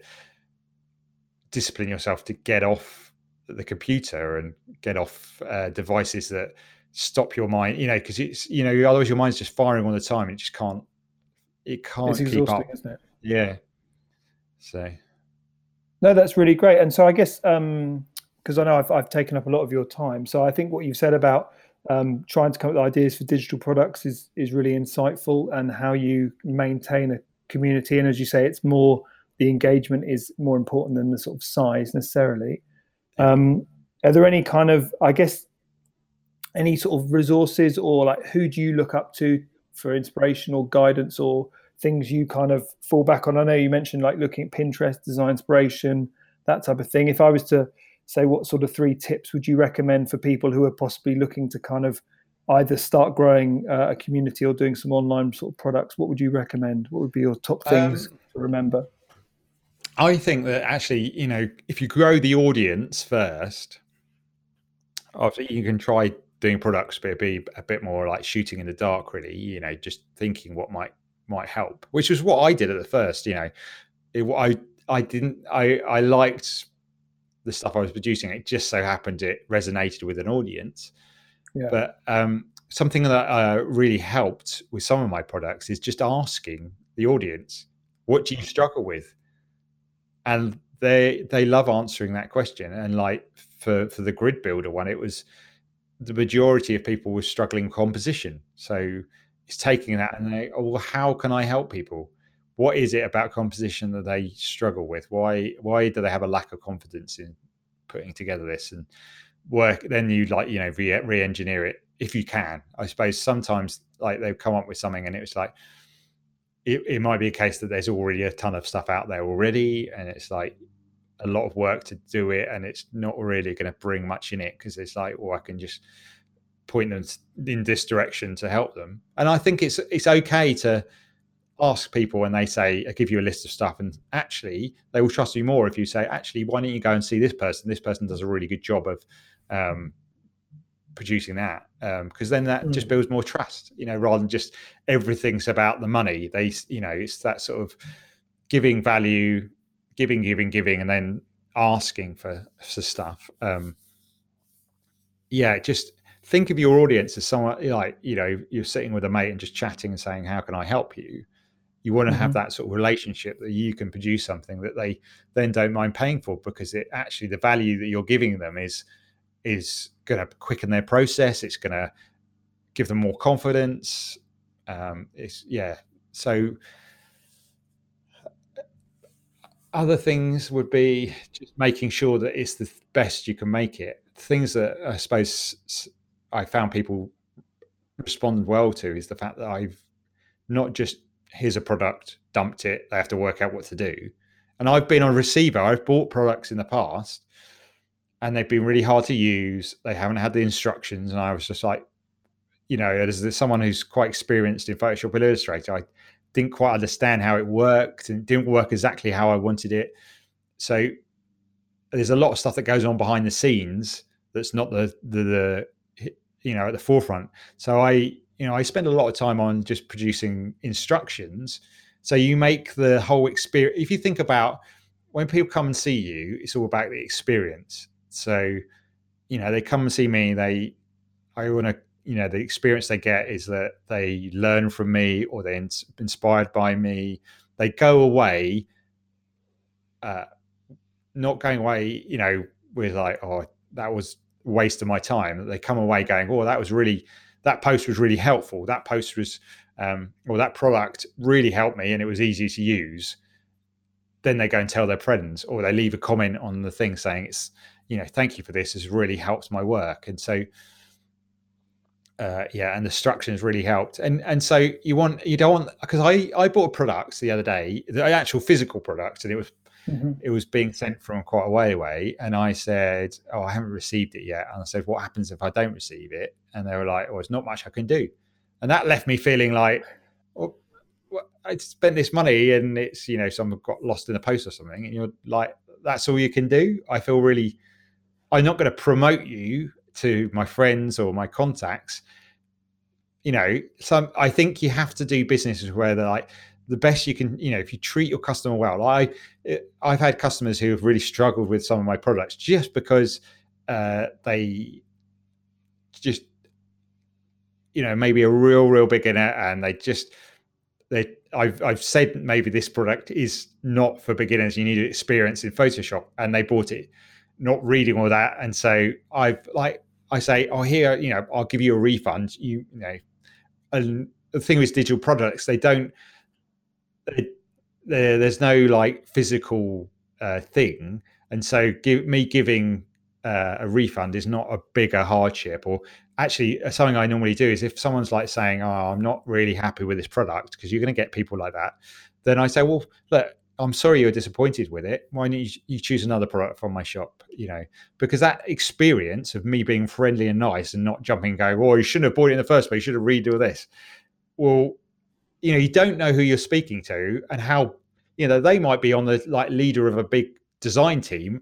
discipline yourself to get off the computer and get off uh, devices that stop your mind, you know, because it's, you know, otherwise your mind's just firing all the time. It just can't, it can't it's keep up. Isn't it? Yeah. So, no, that's really great. And so I guess because um, I know I've, I've taken up a lot of your time, so I think what you've said about um, trying to come up with ideas for digital products is is really insightful, and how you maintain a community. And as you say, it's more the engagement is more important than the sort of size necessarily. Um, are there any kind of, I guess, any sort of resources or like who do you look up to for inspiration or guidance or things you kind of fall back on? I know you mentioned like looking at Pinterest, design inspiration, that type of thing. If I was to say, what sort of three tips would you recommend for people who are possibly looking to kind of either start growing uh, a community or doing some online sort of products? What would you recommend? What would be your top things um, to remember? I think that actually, you know, if you grow the audience first, obviously you can try doing products, but be a bit more like shooting in the dark, really. You know, just thinking what might might help, which was what I did at the first. You know, it, I I didn't I I liked the stuff I was producing. It just so happened it resonated with an audience. Yeah. But um, something that uh, really helped with some of my products is just asking the audience, "What do you struggle with?" And they they love answering that question. And like for for the grid builder one, it was the majority of people were struggling composition. So it's taking that and they, oh, well, how can I help people? What is it about composition that they struggle with? Why why do they have a lack of confidence in putting together this and work? Then you like you know re- re-engineer it if you can. I suppose sometimes like they've come up with something and it was like it, it might be a case that there's already a ton of stuff out there already and it's like a lot of work to do it and it's not really going to bring much in it because it's like well i can just point them in this direction to help them. And I think it's it's okay to ask people when they say I give you a list of stuff and actually they will trust you more if you say actually why don't you go and see this person? This person does a really good job of um, producing that because um, then that mm. just builds more trust you know rather than just everything's about the money. They you know it's that sort of giving value giving giving giving and then asking for for stuff um. Yeah just think of your audience as someone like you know you're sitting with a mate and just chatting and saying how can i help you you want to mm-hmm. have that sort of relationship that you can produce something that they then don't mind paying for because it actually the value that you're giving them is is going to quicken their process it's going to give them more confidence um it's yeah so other things would be just making sure that it's the best you can make it. Things that I suppose I found people respond well to is the fact that I've not just here's a product, dumped it, they have to work out what to do. And I've been on receiver, I've bought products in the past and they've been really hard to use. They haven't had the instructions. And I was just like, you know, as someone who's quite experienced in Photoshop and Illustrator, I didn't quite understand how it worked and it didn't work exactly how I wanted it. So there's a lot of stuff that goes on behind the scenes that's not the the, the you know at the forefront. So I you know I spend a lot of time on just producing instructions. So you make the whole experience. If you think about when people come and see you, it's all about the experience. So you know they come and see me. They I want to you know the experience they get is that they learn from me or they're inspired by me they go away uh not going away you know with like oh that was waste of my time they come away going oh that was really that post was really helpful. That post was um or that product really helped me and it was easy to use. Then they go and tell their friends or they leave a comment on the thing saying it's you know thank you for this has really helped my work. And so uh, yeah, and the structures really helped. And and so you want you don't want because I I bought products the other day, the actual physical product, and it was mm-hmm. it was being sent from quite a way away. And I said, oh, I haven't received it yet. And I said, what happens if I don't receive it? And they were like, oh, it's not much I can do. And that left me feeling like, well, I spent this money and it's you know someone got lost in the post or something, and you're like, that's all you can do. I feel really. I'm not going to promote you to my friends or my contacts you know some i think you have to do businesses where they're like the best you can you know if you treat your customer well i i've had customers who have really struggled with some of my products just because uh, they just you know maybe a real real beginner and they just they I've I've said maybe this product is not for beginners. You need experience in Photoshop, and they bought it not reading all that. And so I've like I say, oh here, you know, I'll give you a refund. You, you know, and the thing with digital products, they don't. They, there's no like physical uh, thing, and so give me giving uh, a refund is not a bigger hardship. Or actually, uh, something I normally do is if someone's like saying, "Oh, I'm not really happy with this product," because you're going to get people like that. Then I say, "Well, look, I'm sorry you're disappointed with it. Why don't you, you choose another product from my shop? You know, because that experience of me being friendly and nice and not jumping and going, "Oh, you shouldn't have bought it in the first place. You should have redo this." Well, you know, you don't know who you're speaking to and how. You know, they might be on the like leader of a big design team,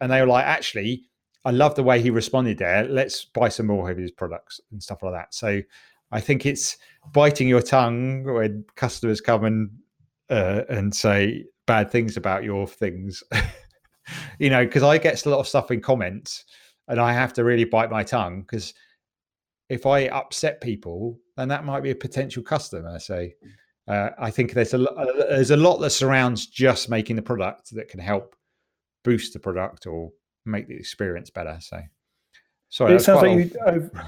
and they were like, "Actually, I love the way he responded there. Let's buy some more of his products and stuff like that." So, I think it's biting your tongue when customers come and uh, and say bad things about your things. (laughs) you know, because I get a lot of stuff in comments and I have to really bite my tongue because if I upset people, then that might be a potential customer. So uh, I think there's a uh, there's a lot that surrounds just making the product that can help boost the product or make the experience better. So sorry, it sounds like you. (laughs)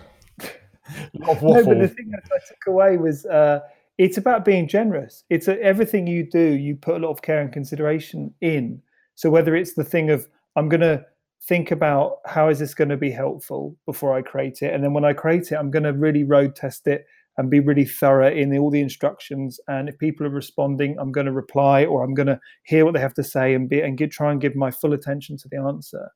Of, no, but the thing that I took away was uh, it's about being generous. It's a, everything you do, you put a lot of care and consideration in. So whether it's the thing of I'm going to think about how is this going to be helpful before I create it, and then when I create it, I'm going to really road test it and be really thorough in all the instructions. And if people are responding, I'm going to reply or I'm going to hear what they have to say and be and get, try and give my full attention to the answer.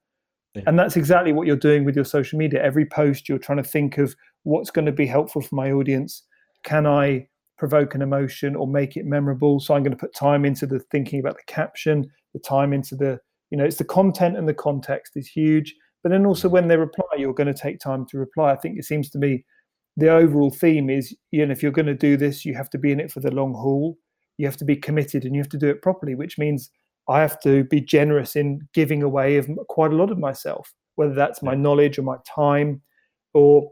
Yeah. And that's exactly what you're doing with your social media. Every post, you're trying to think of what's going to be helpful for my audience. Can I provoke an emotion or make it memorable. So I'm going to put time into the thinking about the caption, the time into the, you know, it's the content and the context is huge. But then also when they reply, you're going to take time to reply. I think it seems to me the overall theme is, you know, if you're going to do this, you have to be in it for the long haul. You have to be committed and you have to do it properly, which means I have to be generous in giving away of quite a lot of myself, whether that's my knowledge or my time or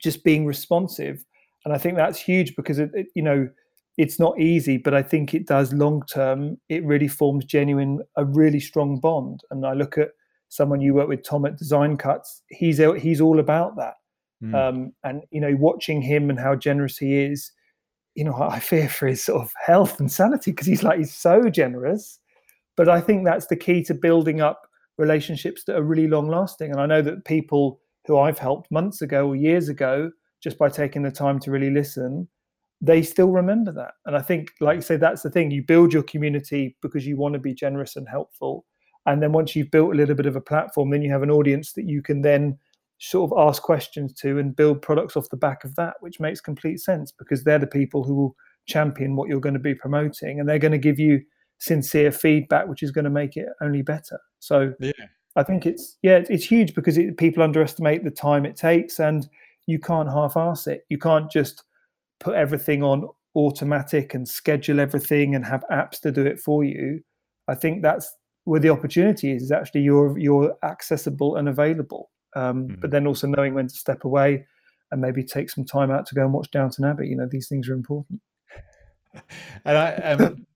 just being responsive and I think that's huge because it, it, you know it's not easy, but I think it does long term. It really forms genuine a really strong bond. And I look at someone you work with, Tom at Design Cuts. He's he's all about that. Mm. Um, and you know, watching him and how generous he is, you know, I fear for his sort of health and sanity because he's like he's so generous, but I think that's the key to building up relationships that are really long lasting. And I know that people who I've helped months ago or years ago, just by taking the time to really listen, they still remember that. And I think, like you say, that's the thing. You build your community because you want to be generous and helpful. And then once you've built a little bit of a platform, then you have an audience that you can then sort of ask questions to and build products off the back of that, which makes complete sense because they're the people who will champion what you're going to be promoting and they're going to give you sincere feedback, which is going to make it only better. So yeah. I think it's yeah, it's, it's huge because it, people underestimate the time it takes, and you can't half-ass it. You can't just put everything on automatic and schedule everything and have apps to do it for you. I think that's where the opportunity is. Is actually you're you're accessible and available, um, mm-hmm. but then also knowing when to step away and maybe take some time out to go and watch Downton Abbey. You know, these things are important. (laughs) And I, um,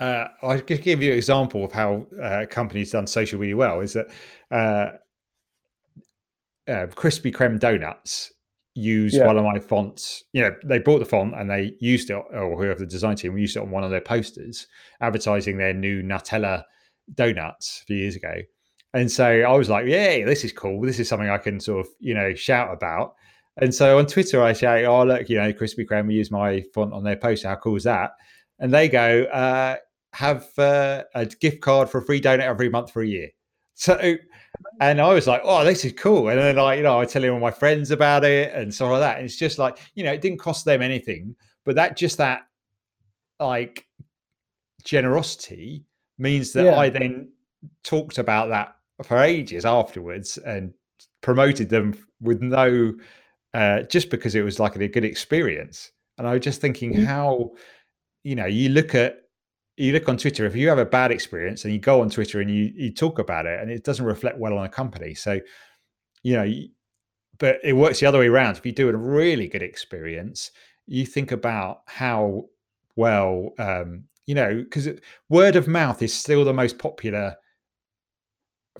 uh, I'll just give you an example of how uh, companies done social really well. Is that uh, uh, Krispy Kreme donuts use yeah. one of my fonts. You know, they bought the font and they used it, or whoever the design team used it on one of their posters, advertising their new Nutella donuts a few years ago. And so I was like, "Yeah, this is cool. This is something I can sort of, you know, shout about." And so on Twitter, I say, "Oh, look, you know, Krispy Kreme use my font on their poster. How cool is that?" And they go, uh, "Have uh, a gift card for a free donut every month for a year." (laughs) So, and I was like, "Oh, this is cool." And then, like, you know, I tell all my friends about it and stuff like that. And it's just like, you know, it didn't cost them anything, but that just that like generosity means that yeah. I then talked about that for ages afterwards and promoted them with no uh, just because it was like a good experience. And I was just thinking mm-hmm. how, you know, you look at you look on Twitter, if you have a bad experience and you go on Twitter and you you talk about it and it doesn't reflect well on a company. So, you know, but it works the other way around. If you do a really good experience, you think about how well um, you know, because word of mouth is still the most popular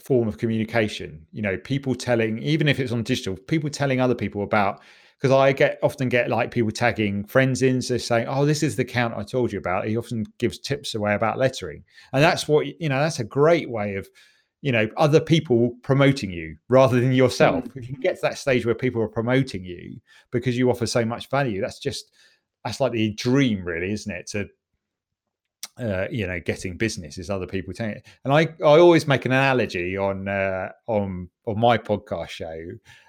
form of communication. You know, people telling, even if it's on digital, people telling other people about. Because I get often get like people tagging friends in, so saying, "Oh, this is the count I told you about." He often gives tips away about lettering, and that's what you know. That's a great way of, you know, other people promoting you rather than yourself. Mm. If you get to that stage where people are promoting you because you offer so much value, that's just that's like the dream, really, isn't it? To uh, you know, getting business is other people taking it. And I, I always make an analogy on uh, on on my podcast show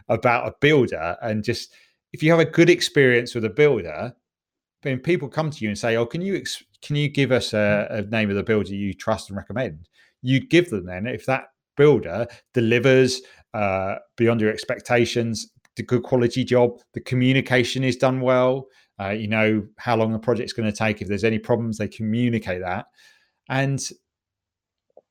about a builder and just if you have a good experience with a builder, then people come to you and say, "Oh, can you ex- can you give us a, a name of the builder you trust and recommend?" You give them then if that builder delivers uh, beyond your expectations, the good quality job, the communication is done well, uh, you know how long the project's going to take. If there's any problems, they communicate that. And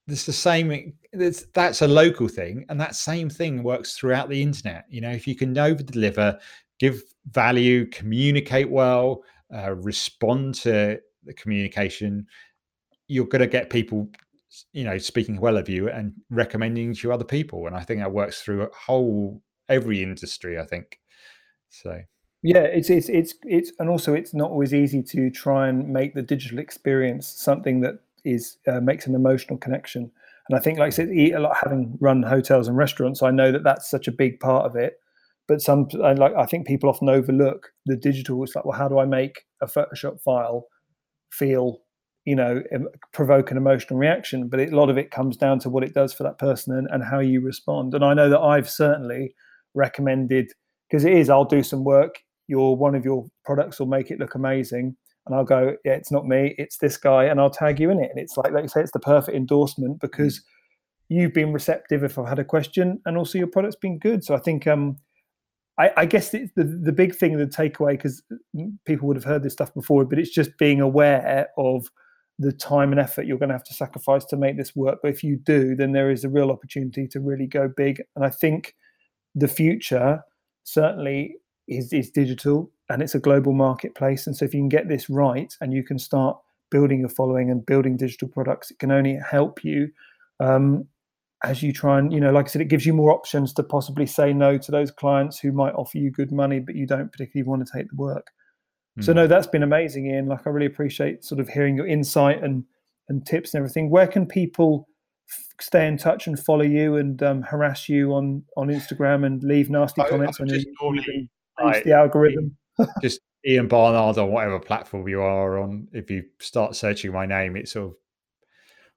it's the same. It's, that's a local thing, and that same thing works throughout the internet. You know, if you can over deliver, give value, communicate well, uh, respond to the communication, you're going to get people, you know, speaking well of you and recommending to other people. And I think that works through a whole every industry. I think so. Yeah, it's it's it's it's and also it's not always easy to try and make the digital experience something that is uh, makes an emotional connection. And I think, like I said, eat a lot having run hotels and restaurants, I know that that's such a big part of it. But some, I like, I think people often overlook the digital. It's like, well, how do I make a Photoshop file feel, you know, provoke an emotional reaction? But it, a lot of it comes down to what it does for that person and, and how you respond. And I know that I've certainly recommended because it is. I'll do some work your one of your products will make it look amazing and I'll go, yeah, it's not me, it's this guy, and I'll tag you in it. And it's like, like you say, it's the perfect endorsement because you've been receptive if I've had a question, and also your product's been good. So I think, um, I, I guess the the big thing, the takeaway, because people would have heard this stuff before, but it's just being aware of the time and effort you're going to have to sacrifice to make this work. But if you do, then there is a real opportunity to really go big. And I think the future certainly is, is digital and it's a global marketplace. And so if you can get this right and you can start building your following and building digital products, it can only help you um, as you try and, you know, like I said, it gives you more options to possibly say no to those clients who might offer you good money, but you don't particularly want to take the work. Mm. So hmm. no, that's been amazing, Ian. Like I really appreciate sort of hearing your insight and and tips and everything. Where can people stay in touch and follow you and um, harass you on on Instagram and leave nasty comments on just normally, like, the algorithm? (laughs) just Ian Barnard on whatever platform you are on. If you start searching my name, it sort of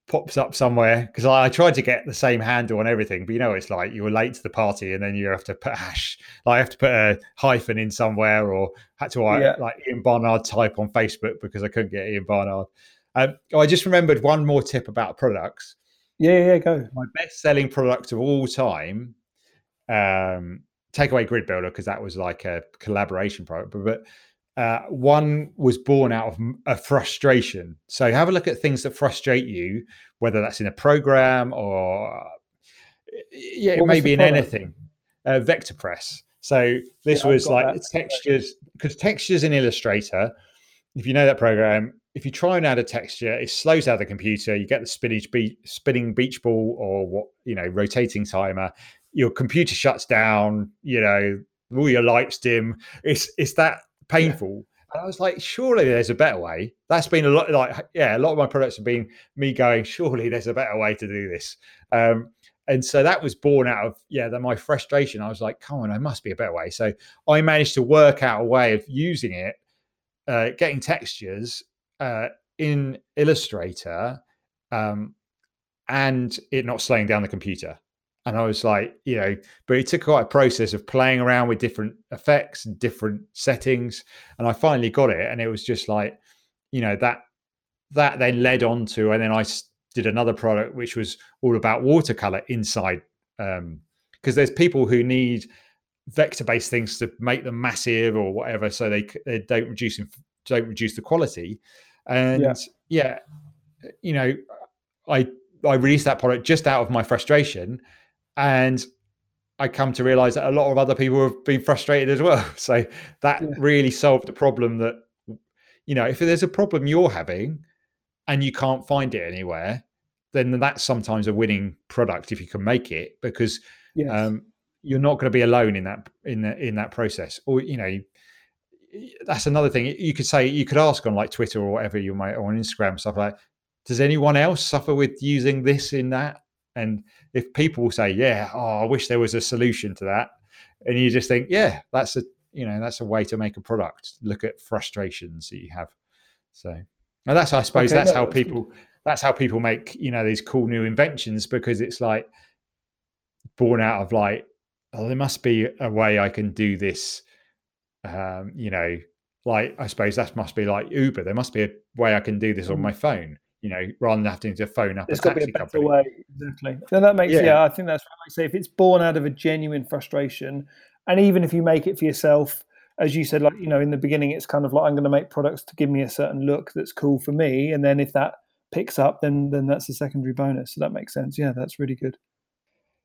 pops up somewhere because I, I, tried to get the same handle on everything, but you know it's like you were late to the party and then you have to put hash, like I have to put a hyphen in somewhere, or had to write yeah. like Ian Barnard type on Facebook because I couldn't get Ian Barnard. Um, I just remembered one more tip about products. Yeah, yeah, go. My best selling product of all time, um, take away Grid Builder because that was like a collaboration product, but, but uh, one was born out of a frustration. So have a look at things that frustrate you, whether that's in a program or yeah, it may be in anything. Uh, vector press. So this yeah, was like that. textures because textures in Illustrator. If you know that program, if you try and add a texture, it slows down the computer. You get the spinach beach, spinning beach ball or what you know rotating timer. Your computer shuts down. You know all your lights dim. It's it's that painful. And I was like, surely there's a better way. That's been a lot like, yeah, a lot of my products have been me going, surely there's a better way to do this. Um, and so that was born out of, yeah, that my frustration. I was like, come on, there must be a better way. So I managed to work out a way of using it, uh, getting textures uh, in Illustrator um, and it not slowing down the computer. And I was like, you know, but it took quite a process of playing around with different effects and different settings. And I finally got it. And it was just like, you know, that that then led on to, and then I did another product which was all about watercolor inside. Um, because there's people who need vector based things to make them massive or whatever, so they, they don't reduce don't reduce the quality. And yeah. yeah, you know, I I released that product just out of my frustration and I come to realize that a lot of other people have been frustrated as well. (laughs) So that yeah. really solved the problem that, you know, if there's a problem you're having and you can't find it anywhere, then that's sometimes a winning product if you can make it because yes. um, you're not going to be alone in that in the, in that process. Or you know, that's another thing. You could say you could ask on like Twitter or whatever you might or on Instagram stuff like, does anyone else suffer with using this in that? And if people say, "Yeah, oh, I wish there was a solution to that," and you just think, "Yeah, that's a you know that's a way to make a product." Look at frustrations that you have. So, and that's I suppose okay, that's no, how people that's how people make you know these cool new inventions because it's like born out of like, oh, there must be a way I can do this. Um, you know, like I suppose that must be like Uber. There must be a way I can do this on mm. my phone you know, rather than having to phone up There's a taxi got to be a better company. way. Exactly. Then that makes yeah. yeah. I think that's what I say. If it's born out of a genuine frustration, and even if you make it for yourself, as you said, like you know, in the beginning, it's kind of like I'm going to make products to give me a certain look that's cool for me, and then if that picks up, then then that's a secondary bonus. So that makes sense. Yeah, that's really good.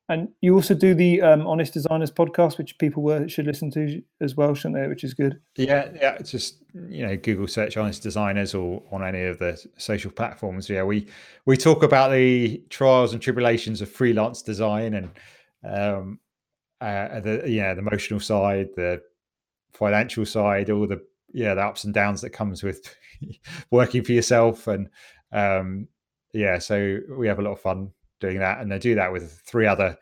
And you also do the um, Honest Designers podcast, which people were, should listen to as well, shouldn't they? Which is good. Yeah, yeah. Just you know Google search Honest Designers or on any of the social platforms. Yeah, we we talk about the trials and tribulations of freelance design and um, uh, the yeah the emotional side, the financial side, all the yeah the ups and downs that comes with (laughs) working for yourself, and um, yeah, so we have a lot of fun doing that, and they do that with three other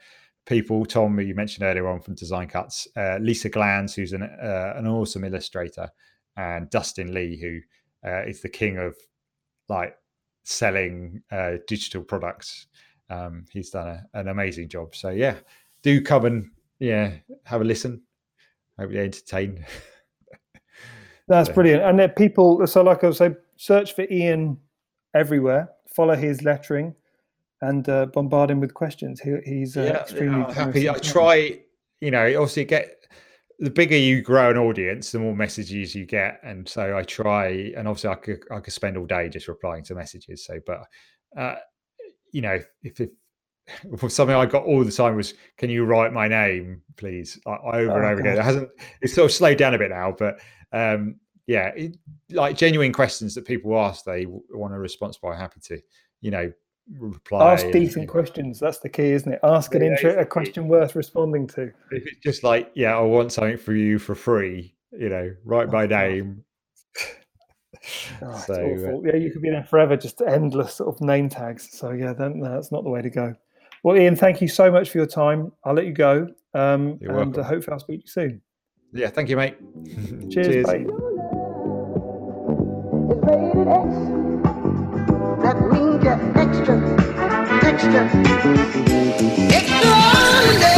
people. Tom, you mentioned earlier on from Design Cuts, uh, Lisa Glanz, who's an uh, an awesome illustrator, and Dustin Lee, who uh, is the king of like selling uh, digital products. Um, he's done a, an amazing job. So yeah, do come and yeah have a listen. Hope you entertain. (laughs) That's brilliant. And people, so like I was say, search for Ian everywhere. Follow his lettering and uh, bombard him with questions. He, he's uh, yeah, extremely yeah, happy. I try, you know, obviously get the bigger you grow an audience, the more messages you get, and so I try. And obviously, I could I could spend all day just replying to messages. So, but uh, you know, if, if (laughs) something I got all the time was, "Can you write my name, please?" Like, over oh, and over God. again. It hasn't. It's sort of slowed down a bit now, but um, yeah, it, like genuine questions that people ask, they want a response by. Happy to, you know, reply. Ask decent questions. That's the key, isn't it? Ask an intro, a question worth responding to. If it's just like, yeah, I want something for you for free, you know, write my oh, name. (laughs) Oh, So, uh, awful. yeah, you could be there forever, just endless sort of name tags. So yeah, then, no, that's not the way to go. Well, Ian, thank you so much for your time. I'll let you go, um, You're and uh, welcome. hopefully I'll speak to you soon. Yeah, thank you, mate. (laughs) (laughs) Cheers. Bye question. It's